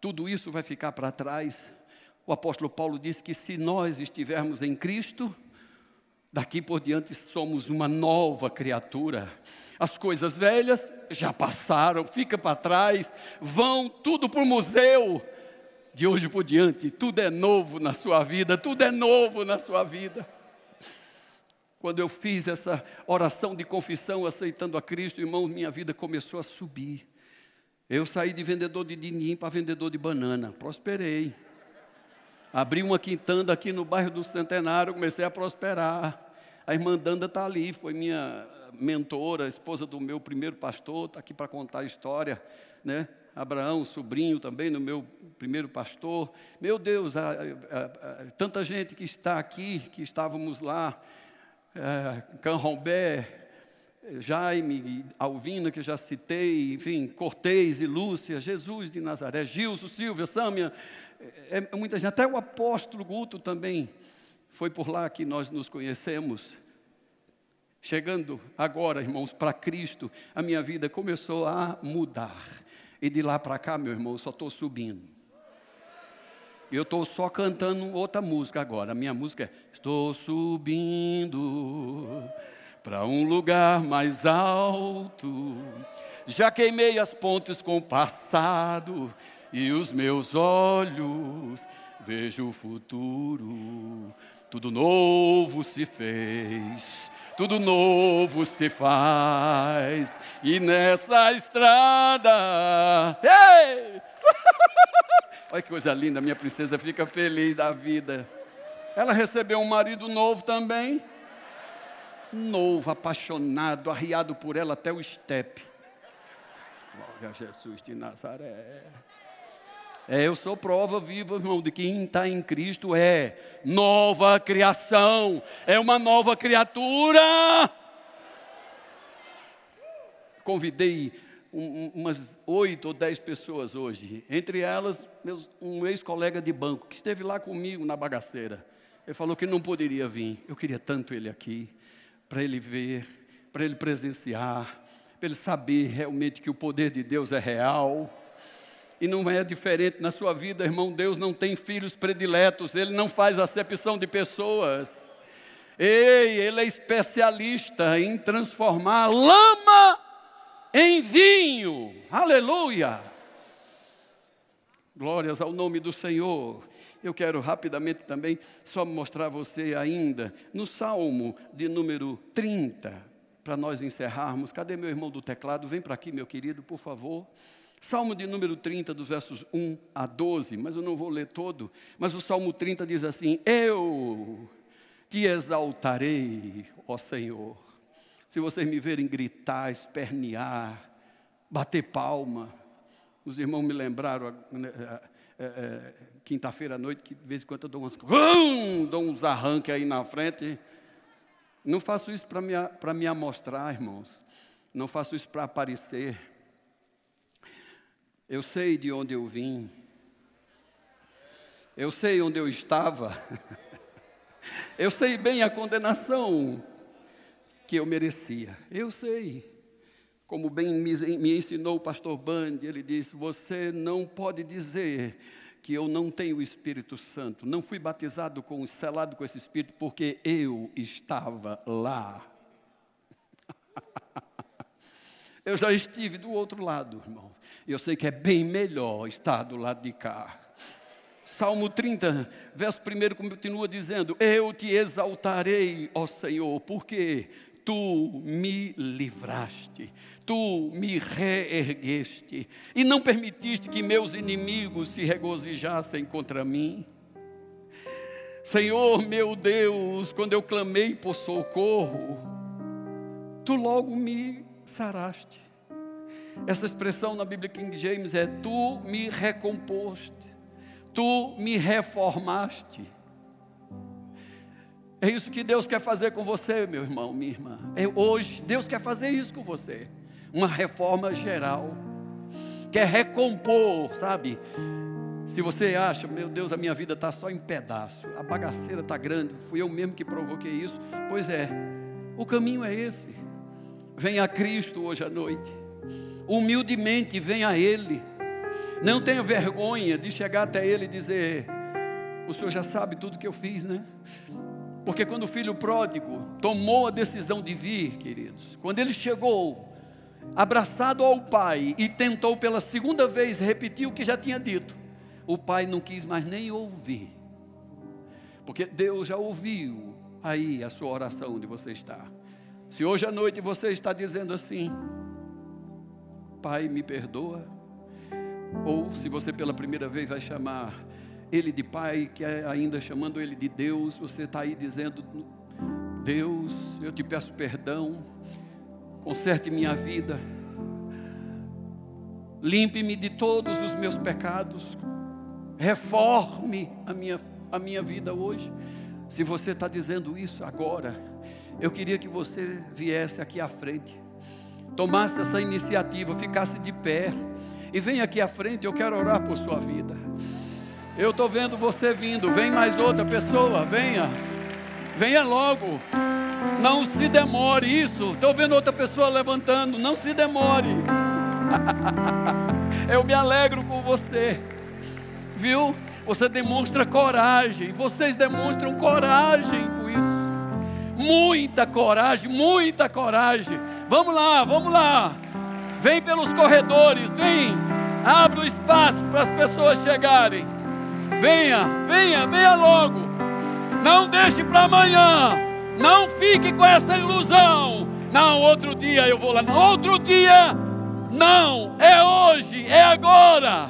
Tudo isso vai ficar para trás. O apóstolo Paulo diz que se nós estivermos em Cristo, daqui por diante somos uma nova criatura. As coisas velhas já passaram, fica para trás, vão tudo para o museu de hoje por diante, tudo é novo na sua vida, tudo é novo na sua vida. Quando eu fiz essa oração de confissão, aceitando a Cristo, irmão, minha vida começou a subir. Eu saí de vendedor de dinim para vendedor de banana, prosperei. Abri uma quintanda aqui no bairro do Centenário, comecei a prosperar. A irmã Danda está ali, foi minha mentora, esposa do meu primeiro pastor, está aqui para contar a história, né? Abraão, sobrinho também no meu primeiro pastor. Meu Deus, tanta gente que está aqui, que estávamos lá, é, Canrombé, Jaime, Alvina, que já citei, enfim, Cortez e Lúcia, Jesus de Nazaré, Gilson, Silvia, Sâmia, é, é muita gente, até o apóstolo Guto também foi por lá que nós nos conhecemos. Chegando agora, irmãos, para Cristo, a minha vida começou a mudar. E de lá para cá, meu irmão, eu só estou subindo. Eu estou só cantando outra música agora. A minha música é Estou subindo para um lugar mais alto. Já queimei as pontes com o passado e os meus olhos vejo o futuro. Tudo novo se fez tudo novo se faz. E nessa estrada. Ei! (laughs) Olha que coisa linda, minha princesa fica feliz da vida. Ela recebeu um marido novo também. Novo, apaixonado, arriado por ela até o estepe. Glória a Jesus de Nazaré. É, eu sou prova viva, irmão, de que quem está em Cristo é nova criação, é uma nova criatura. Convidei um, umas oito ou dez pessoas hoje. Entre elas, meus, um ex-colega de banco que esteve lá comigo na bagaceira. Ele falou que não poderia vir. Eu queria tanto ele aqui, para ele ver, para ele presenciar, para ele saber realmente que o poder de Deus é real. E não é diferente na sua vida, irmão. Deus não tem filhos prediletos, Ele não faz acepção de pessoas. Ei, Ele é especialista em transformar lama em vinho. Aleluia! Glórias ao nome do Senhor. Eu quero rapidamente também só mostrar a você ainda no Salmo de número 30, para nós encerrarmos. Cadê meu irmão do teclado? Vem para aqui, meu querido, por favor. Salmo de número 30, dos versos 1 a 12, mas eu não vou ler todo. Mas o Salmo 30 diz assim: Eu te exaltarei, ó Senhor. Se vocês me verem gritar, espernear, bater palma, os irmãos me lembraram né, é, é, quinta-feira à noite que de vez em quando eu dou umas, dou uns arranques aí na frente. Não faço isso para me, me amostrar, irmãos. Não faço isso para aparecer. Eu sei de onde eu vim. Eu sei onde eu estava. Eu sei bem a condenação que eu merecia. Eu sei. Como bem me ensinou o pastor Band, ele disse: Você não pode dizer que eu não tenho o Espírito Santo. Não fui batizado com, selado com esse Espírito, porque eu estava lá. (laughs) eu já estive do outro lado, irmão. Eu sei que é bem melhor estar do lado de cá. Salmo 30, verso 1 continua dizendo: Eu te exaltarei, ó Senhor, porque tu me livraste, tu me reergueste e não permitiste que meus inimigos se regozijassem contra mim. Senhor meu Deus, quando eu clamei por socorro, tu logo me saraste. Essa expressão na Bíblia King James é: Tu me recomposte, tu me reformaste. É isso que Deus quer fazer com você, meu irmão, minha irmã. É hoje, Deus quer fazer isso com você. Uma reforma geral. Quer recompor, sabe? Se você acha, meu Deus, a minha vida está só em pedaço, a bagaceira está grande, fui eu mesmo que provoquei isso. Pois é, o caminho é esse. Venha a Cristo hoje à noite humildemente venha a Ele. Não tenha vergonha de chegar até Ele e dizer: O Senhor já sabe tudo que eu fiz, né? Porque quando o filho pródigo tomou a decisão de vir, queridos, quando ele chegou, abraçado ao pai e tentou pela segunda vez repetir o que já tinha dito, o pai não quis mais nem ouvir, porque Deus já ouviu aí a sua oração onde você está. Se hoje à noite você está dizendo assim, Pai, me perdoa. Ou se você pela primeira vez vai chamar Ele de Pai, que é ainda chamando Ele de Deus, você está aí dizendo: Deus, eu te peço perdão, conserte minha vida, limpe-me de todos os meus pecados, reforme a minha, a minha vida hoje. Se você está dizendo isso agora, eu queria que você viesse aqui à frente tomasse essa iniciativa, ficasse de pé e vem aqui à frente, eu quero orar por sua vida. Eu estou vendo você vindo, vem mais outra pessoa, venha, venha logo, não se demore, isso, estou vendo outra pessoa levantando, não se demore, (laughs) eu me alegro com você, viu? Você demonstra coragem, vocês demonstram coragem com isso, muita coragem, muita coragem. Vamos lá, vamos lá. Vem pelos corredores, vem. Abre o espaço para as pessoas chegarem. Venha, venha, venha logo. Não deixe para amanhã. Não fique com essa ilusão. Não, outro dia eu vou lá. Não, outro dia. Não, é hoje, é agora.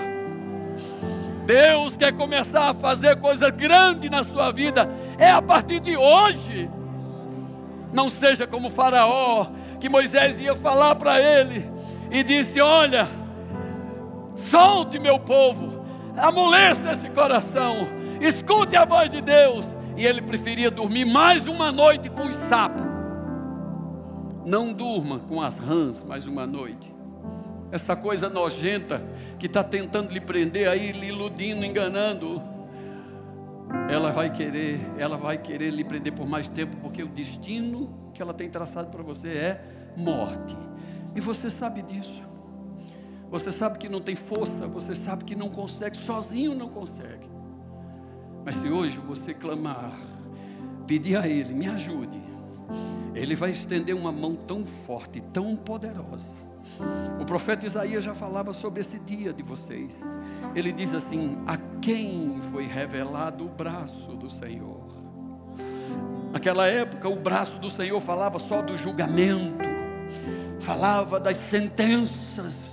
Deus quer começar a fazer coisas grandes na sua vida. É a partir de hoje. Não seja como Faraó, que Moisés ia falar para ele e disse: Olha, solte meu povo, amoleça esse coração, escute a voz de Deus. E ele preferia dormir mais uma noite com os sapos. Não durma com as rãs mais uma noite. essa coisa nojenta que está tentando lhe prender aí, lhe iludindo, enganando, ela vai querer, ela vai querer lhe prender por mais tempo, porque o destino que ela tem traçado para você é morte. E você sabe disso. Você sabe que não tem força, você sabe que não consegue, sozinho não consegue. Mas se hoje você clamar, pedir a Ele, me ajude, Ele vai estender uma mão tão forte, tão poderosa. O profeta Isaías já falava sobre esse dia de vocês. Ele diz assim: A quem foi revelado o braço do Senhor? Naquela época, o braço do Senhor falava só do julgamento, falava das sentenças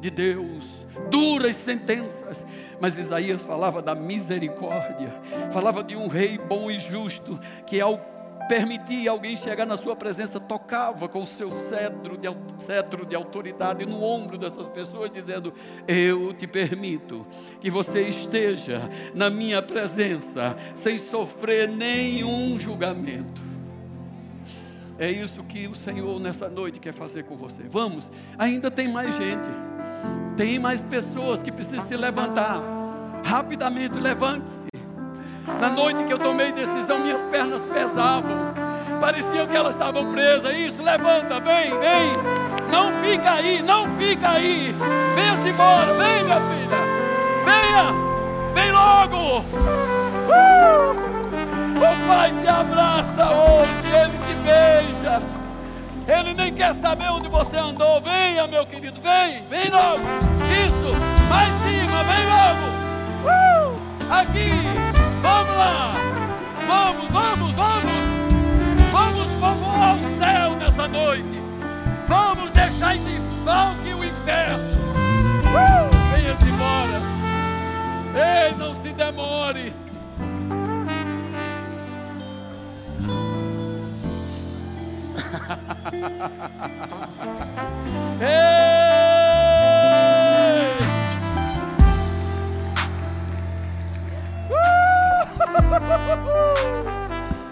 de Deus, duras sentenças, mas Isaías falava da misericórdia, falava de um rei bom e justo, que ao permitir alguém chegar na sua presença, tocava com o seu cetro de, cetro de autoridade no ombro dessas pessoas, dizendo: Eu te permito que você esteja na minha presença, sem sofrer nenhum julgamento. É isso que o Senhor nessa noite quer fazer com você. Vamos, ainda tem mais gente, tem mais pessoas que precisam se levantar. Rapidamente, levante-se. Na noite que eu tomei decisão, minhas pernas pesavam. Parecia que elas estavam presas. Isso, levanta, vem, vem. Não fica aí, não fica aí. Venha-se embora, vem, minha filha. Venha, vem logo. Uh! O Pai te abraça hoje, Ele te beija. Ele nem quer saber onde você andou. Venha, meu querido, vem, vem logo. Isso, mais cima, vem logo. Uh! Aqui. Vamos lá! Vamos, vamos, vamos! Vamos povoar o céu nessa noite! Vamos deixar em desfalque o inferno! Uh! Venha-se embora! Ei, não se demore! (laughs) Ei!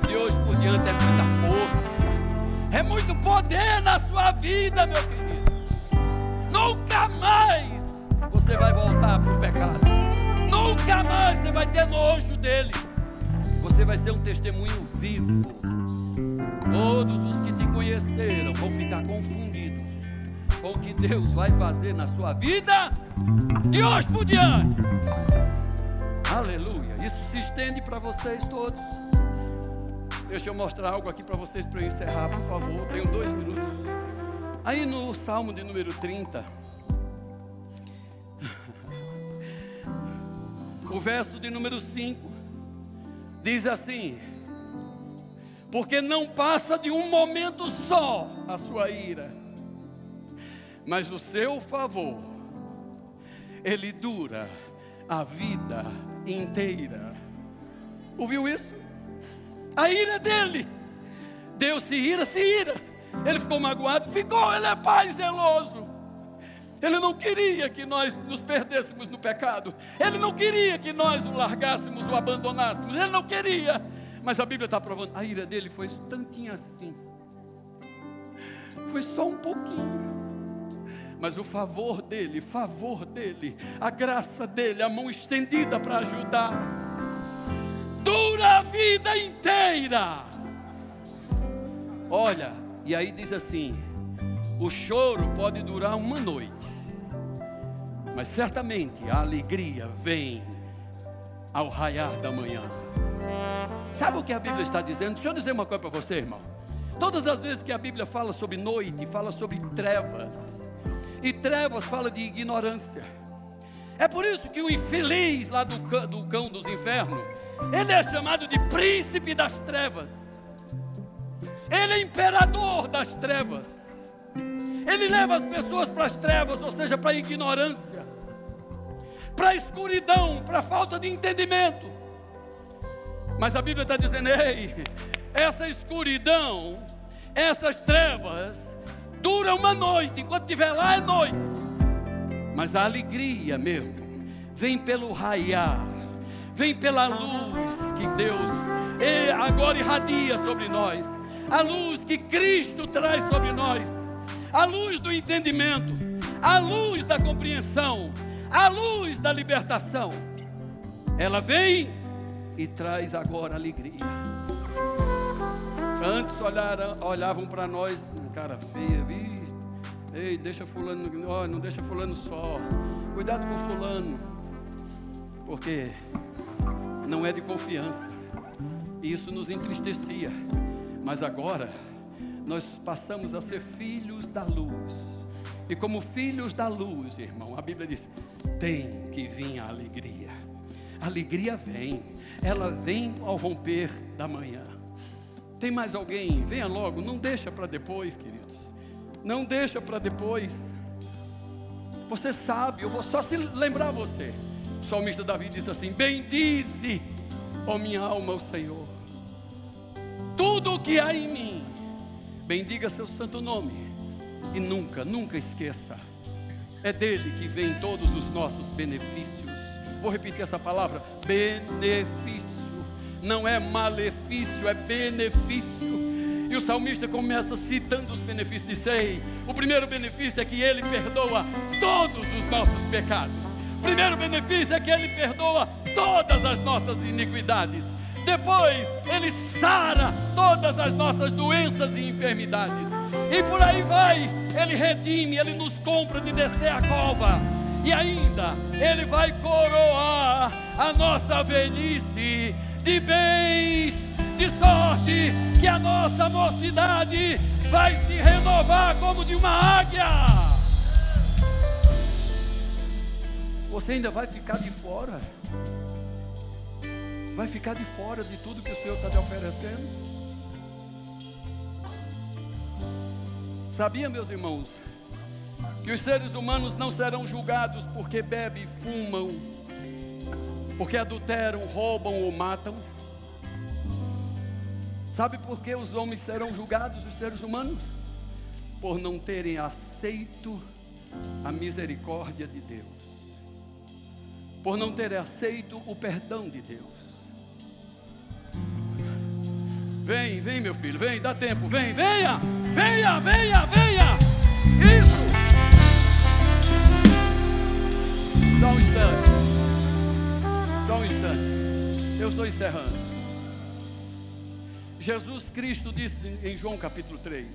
De hoje por diante é muita força, é muito poder na sua vida, meu querido. Nunca mais você vai voltar para o pecado. Nunca mais você vai ter nojo dele. Você vai ser um testemunho vivo. Todos os que te conheceram vão ficar confundidos com o que Deus vai fazer na sua vida de hoje por diante. Aleluia. Isso se estende para vocês todos. Deixa eu mostrar algo aqui para vocês para eu encerrar, por favor. Tenho dois minutos. Aí no Salmo de número 30, o verso de número 5, diz assim: Porque não passa de um momento só a sua ira, mas o seu favor, ele dura a vida inteira. Ouviu isso? A ira dele. Deus se ira, se ira. Ele ficou magoado, ficou. Ele é pai zeloso. Ele não queria que nós nos perdêssemos no pecado. Ele não queria que nós o largássemos, o abandonássemos. Ele não queria. Mas a Bíblia está provando. A ira dele foi tantinho assim. Foi só um pouquinho mas o favor dele, favor dele, a graça dele, a mão estendida para ajudar, dura a vida inteira. Olha, e aí diz assim: o choro pode durar uma noite, mas certamente a alegria vem ao raiar da manhã. Sabe o que a Bíblia está dizendo? Deixa eu dizer uma coisa para você, irmão. Todas as vezes que a Bíblia fala sobre noite, fala sobre trevas, e trevas fala de ignorância. É por isso que o infeliz lá do cão, do cão dos infernos, ele é chamado de príncipe das trevas. Ele é imperador das trevas. Ele leva as pessoas para as trevas, ou seja, para a ignorância, para a escuridão, para a falta de entendimento. Mas a Bíblia está dizendo: ei, essa escuridão, essas trevas, dura uma noite, enquanto estiver lá é noite. Mas a alegria mesmo vem pelo raiar, vem pela luz que Deus agora irradia sobre nós, a luz que Cristo traz sobre nós, a luz do entendimento, a luz da compreensão, a luz da libertação. Ela vem e traz agora alegria. Antes olharam, olhavam para nós, cara feia, vi. Ei, deixa fulano, oh, não deixa fulano só. Cuidado com fulano. Porque não é de confiança. E isso nos entristecia. Mas agora nós passamos a ser filhos da luz. E como filhos da luz, irmão, a Bíblia diz: tem que vir a alegria. A alegria vem, ela vem ao romper da manhã. Tem mais alguém? Venha logo, não deixa para depois, queridos. Não deixa para depois. Você sabe, eu vou só se lembrar você. O salmista Davi disse assim: Bendize, ó minha alma, o Senhor. Tudo o que há em mim, bendiga seu santo nome. E nunca, nunca esqueça. É dele que vem todos os nossos benefícios. Vou repetir essa palavra: benefício. Não é malefício, é benefício. E o salmista começa citando os benefícios de Sei. O primeiro benefício é que ele perdoa todos os nossos pecados. O primeiro benefício é que ele perdoa todas as nossas iniquidades. Depois, ele sara todas as nossas doenças e enfermidades. E por aí vai, ele redime, ele nos compra de descer a cova. E ainda, ele vai coroar a nossa velhice de bens, de sorte, que a nossa mocidade vai se renovar como de uma águia. Você ainda vai ficar de fora vai ficar de fora de tudo que o Senhor está te oferecendo? Sabia, meus irmãos, que os seres humanos não serão julgados porque bebem, fumam, porque adulteram, roubam ou matam? Sabe por que os homens serão julgados, os seres humanos? Por não terem aceito a misericórdia de Deus, por não terem aceito o perdão de Deus. Vem, vem, meu filho, vem, dá tempo, vem, venha, venha, venha, venha. Isso. Só um instante. Só um instante. Eu estou encerrando. Jesus Cristo disse em João capítulo 3: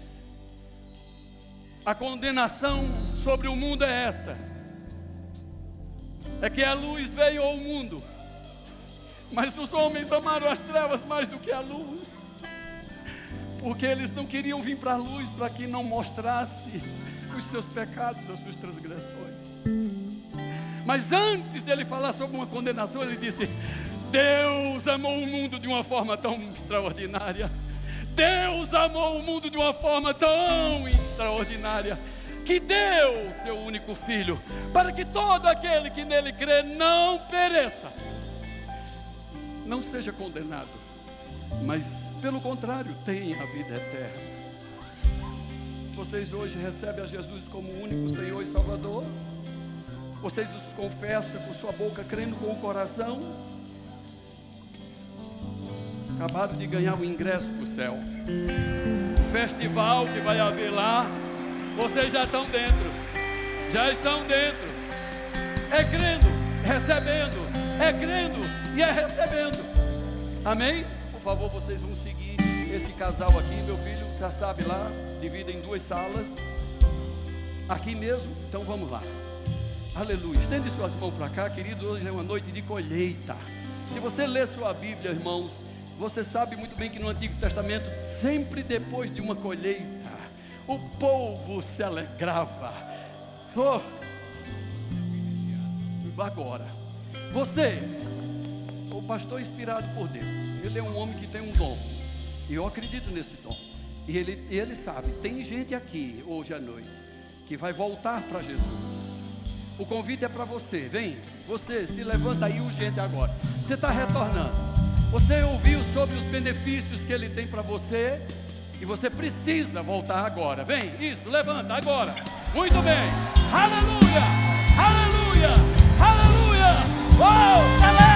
A condenação sobre o mundo é esta: é que a luz veio ao mundo, mas os homens amaram as trevas mais do que a luz porque eles não queriam vir para a luz para que não mostrasse os seus pecados, as suas transgressões. Mas antes dele falar sobre uma condenação, ele disse: Deus amou o mundo de uma forma tão extraordinária. Deus amou o mundo de uma forma tão extraordinária que deu seu único filho, para que todo aquele que nele crê não pereça, não seja condenado, mas pelo contrário, tem a vida eterna. Vocês hoje recebem a Jesus como único Senhor e Salvador? Vocês os confessam com sua boca, crendo com o coração? Acabaram de ganhar o ingresso para o céu. O festival que vai haver lá, vocês já estão dentro. Já estão dentro. É crendo, recebendo. É crendo e é recebendo. Amém? favor, vocês vão seguir esse casal aqui, meu filho, já sabe lá, divide em duas salas. Aqui mesmo, então vamos lá. Aleluia. Estende suas mãos para cá, querido. Hoje é uma noite de colheita. Se você ler sua Bíblia, irmãos, você sabe muito bem que no Antigo Testamento, sempre depois de uma colheita, o povo se alegrava. Oh. Agora, você, o pastor inspirado por Deus, ele é um homem que tem um dom. E eu acredito nesse dom. E ele, ele sabe, tem gente aqui hoje à noite que vai voltar para Jesus. O convite é para você. Vem, você se levanta aí urgente agora. Você está retornando. Você ouviu sobre os benefícios que ele tem para você e você precisa voltar agora. Vem, isso, levanta agora. Muito bem. Aleluia! Aleluia! Aleluia! Oh! Aleluia!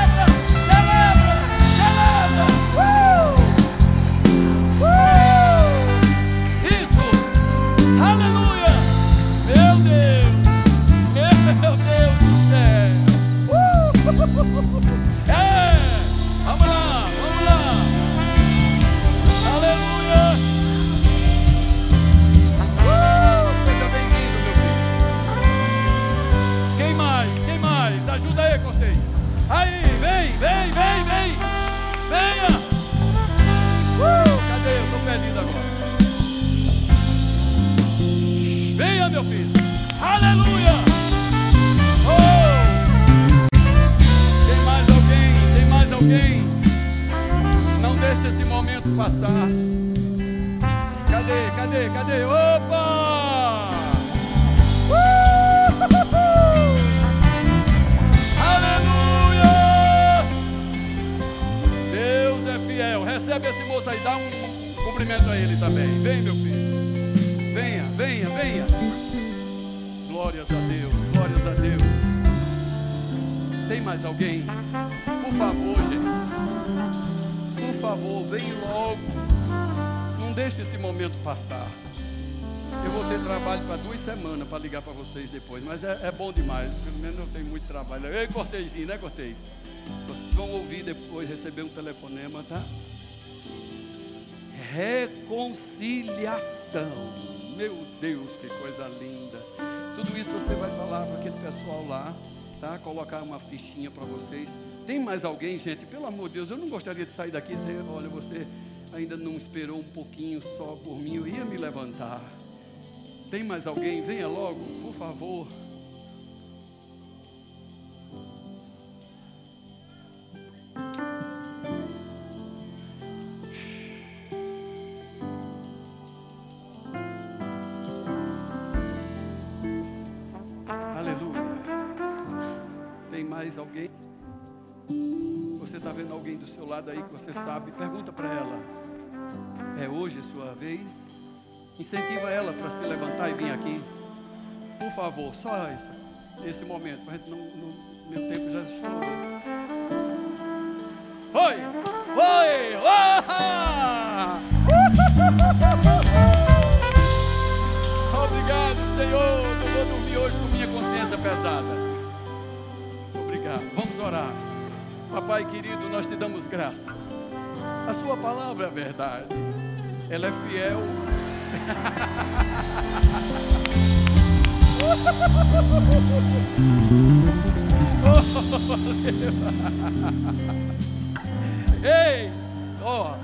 Meu filho. Aleluia! Oh! Tem mais alguém? Tem mais alguém? Não deixe esse momento passar. Cadê? Cadê? Cadê? Opa! Uh! Aleluia! Deus é fiel. Recebe esse moço aí, dá um cumprimento a ele também. Vem, meu filho. Venha, venha, venha. Glórias a Deus, glórias a Deus. Tem mais alguém? Por favor, gente. Por favor, vem logo. Não deixe esse momento passar. Eu vou ter trabalho para duas semanas para ligar para vocês depois, mas é, é, bom demais. Pelo menos eu tenho muito trabalho. Ei, Corteizinho, né, Cortez? Vocês vão ouvir depois, receber um telefonema, tá? Reconciliação. Meu Deus, que coisa linda. Tudo isso você vai falar para aquele pessoal lá, tá? Colocar uma fichinha para vocês. Tem mais alguém, gente? Pelo amor de Deus, eu não gostaria de sair daqui e dizer, olha, você ainda não esperou um pouquinho só por mim, eu ia me levantar. Tem mais alguém? Venha logo, por favor. Lado aí que você sabe? Pergunta para ela. É hoje a sua vez? Incentiva ela para se levantar e vir aqui. Por favor, só esse, esse momento, a gente não, não, meu tempo já estourou. Oi! Oi! Obrigado, Senhor. Eu vou dormir hoje com minha consciência pesada. Obrigado. Vamos orar. Papai querido, nós te damos graças. A Sua palavra é verdade. Ela é fiel (laughs) Ei! Ó! Oh.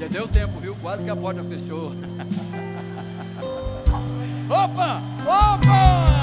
Já deu tempo, viu? Quase que a porta fechou. (laughs) Opa! Opa!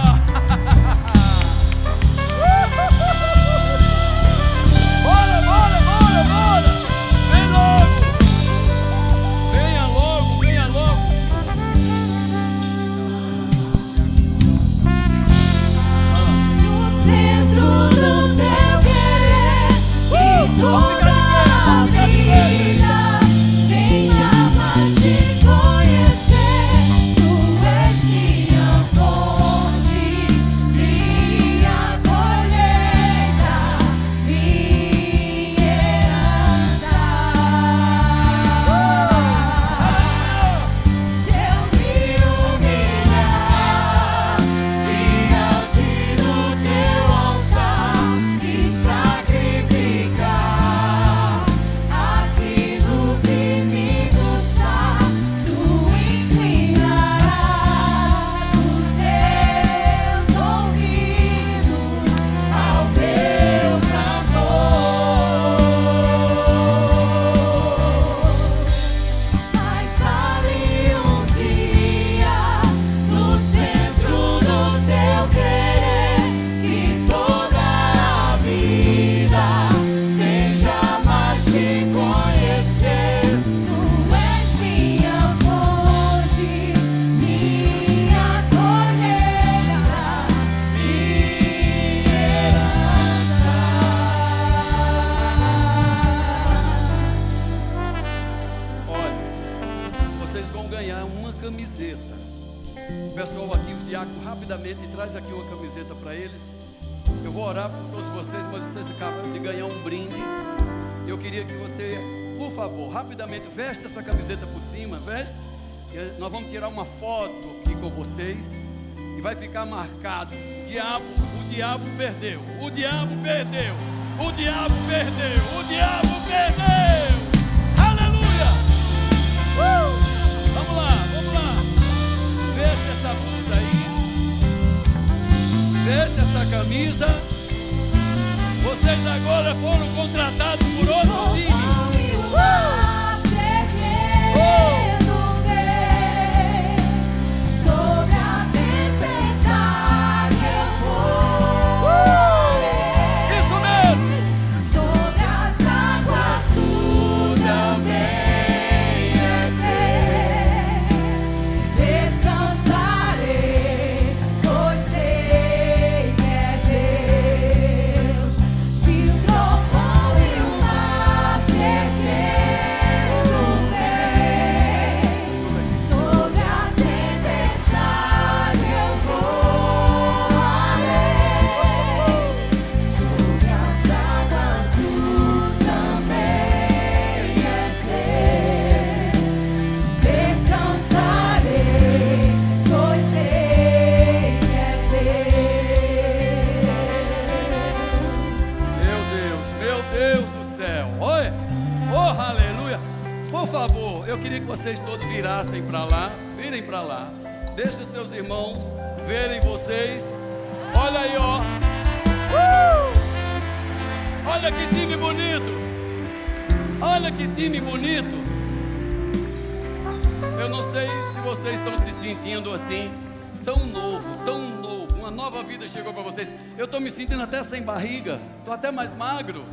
Até mais magro.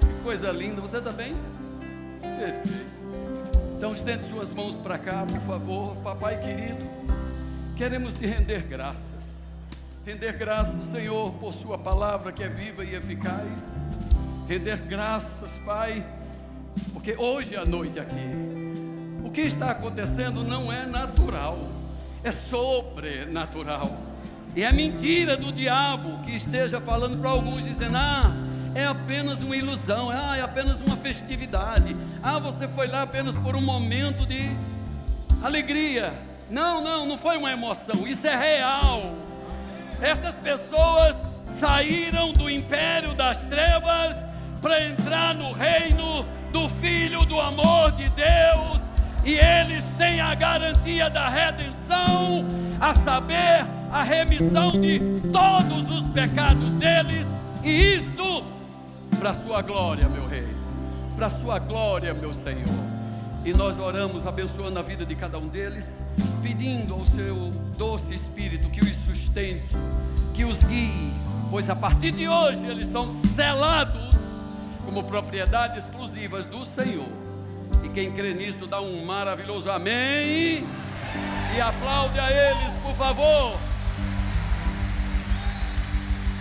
Que coisa linda. Você também? Tá Perfeito. Então estende suas mãos para cá, por favor, papai querido. Queremos te render graças. Render graças, Senhor, por Sua palavra que é viva e eficaz. Render graças, Pai, porque hoje à noite aqui, o que está acontecendo não é natural, é sobrenatural. E é mentira do diabo que esteja falando para alguns, dizendo: ah, é apenas uma ilusão, ah, é apenas uma festividade, ah, você foi lá apenas por um momento de alegria. Não, não, não foi uma emoção, isso é real. Estas pessoas saíram do império das trevas para entrar no reino do Filho do amor de Deus, e eles têm a garantia da redenção, a saber, a remissão de todos os pecados deles, e isto para a sua glória, meu rei, para a sua glória, meu Senhor. E nós oramos abençoando a vida de cada um deles, pedindo ao seu doce Espírito que os sustente, que os guie, pois a partir de hoje eles são selados como propriedades exclusivas do Senhor. E quem crê nisso dá um maravilhoso amém. E aplaude a eles, por favor.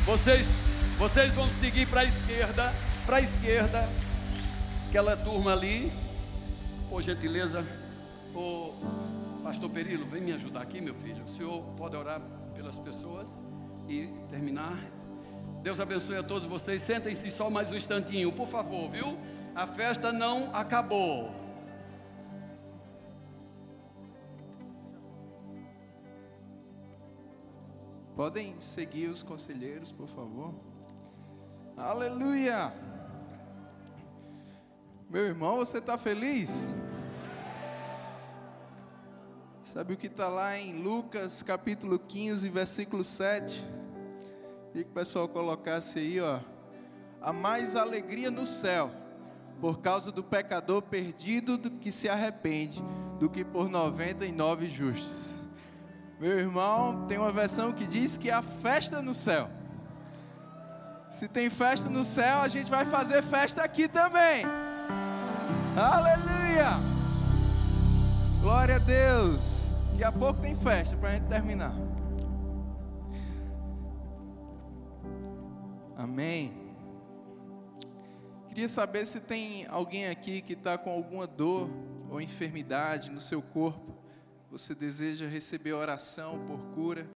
Vocês, vocês vão seguir para a esquerda, para a esquerda, aquela turma ali. Por gentileza, o pastor Perilo, vem me ajudar aqui, meu filho. O senhor pode orar pelas pessoas e terminar. Deus abençoe a todos vocês. Sentem-se só mais um instantinho, por favor, viu? A festa não acabou. Podem seguir os conselheiros, por favor. Aleluia! Meu irmão, você está feliz? Sabe o que está lá em Lucas capítulo 15, versículo 7? Queria que o pessoal colocasse aí, ó. Há mais alegria no céu por causa do pecador perdido do que se arrepende, do que por 99 justos. Meu irmão, tem uma versão que diz que há festa no céu. Se tem festa no céu, a gente vai fazer festa aqui também. Aleluia! Glória a Deus. Daqui a pouco tem festa para a gente terminar. Amém. Queria saber se tem alguém aqui que está com alguma dor ou enfermidade no seu corpo. Você deseja receber oração por cura?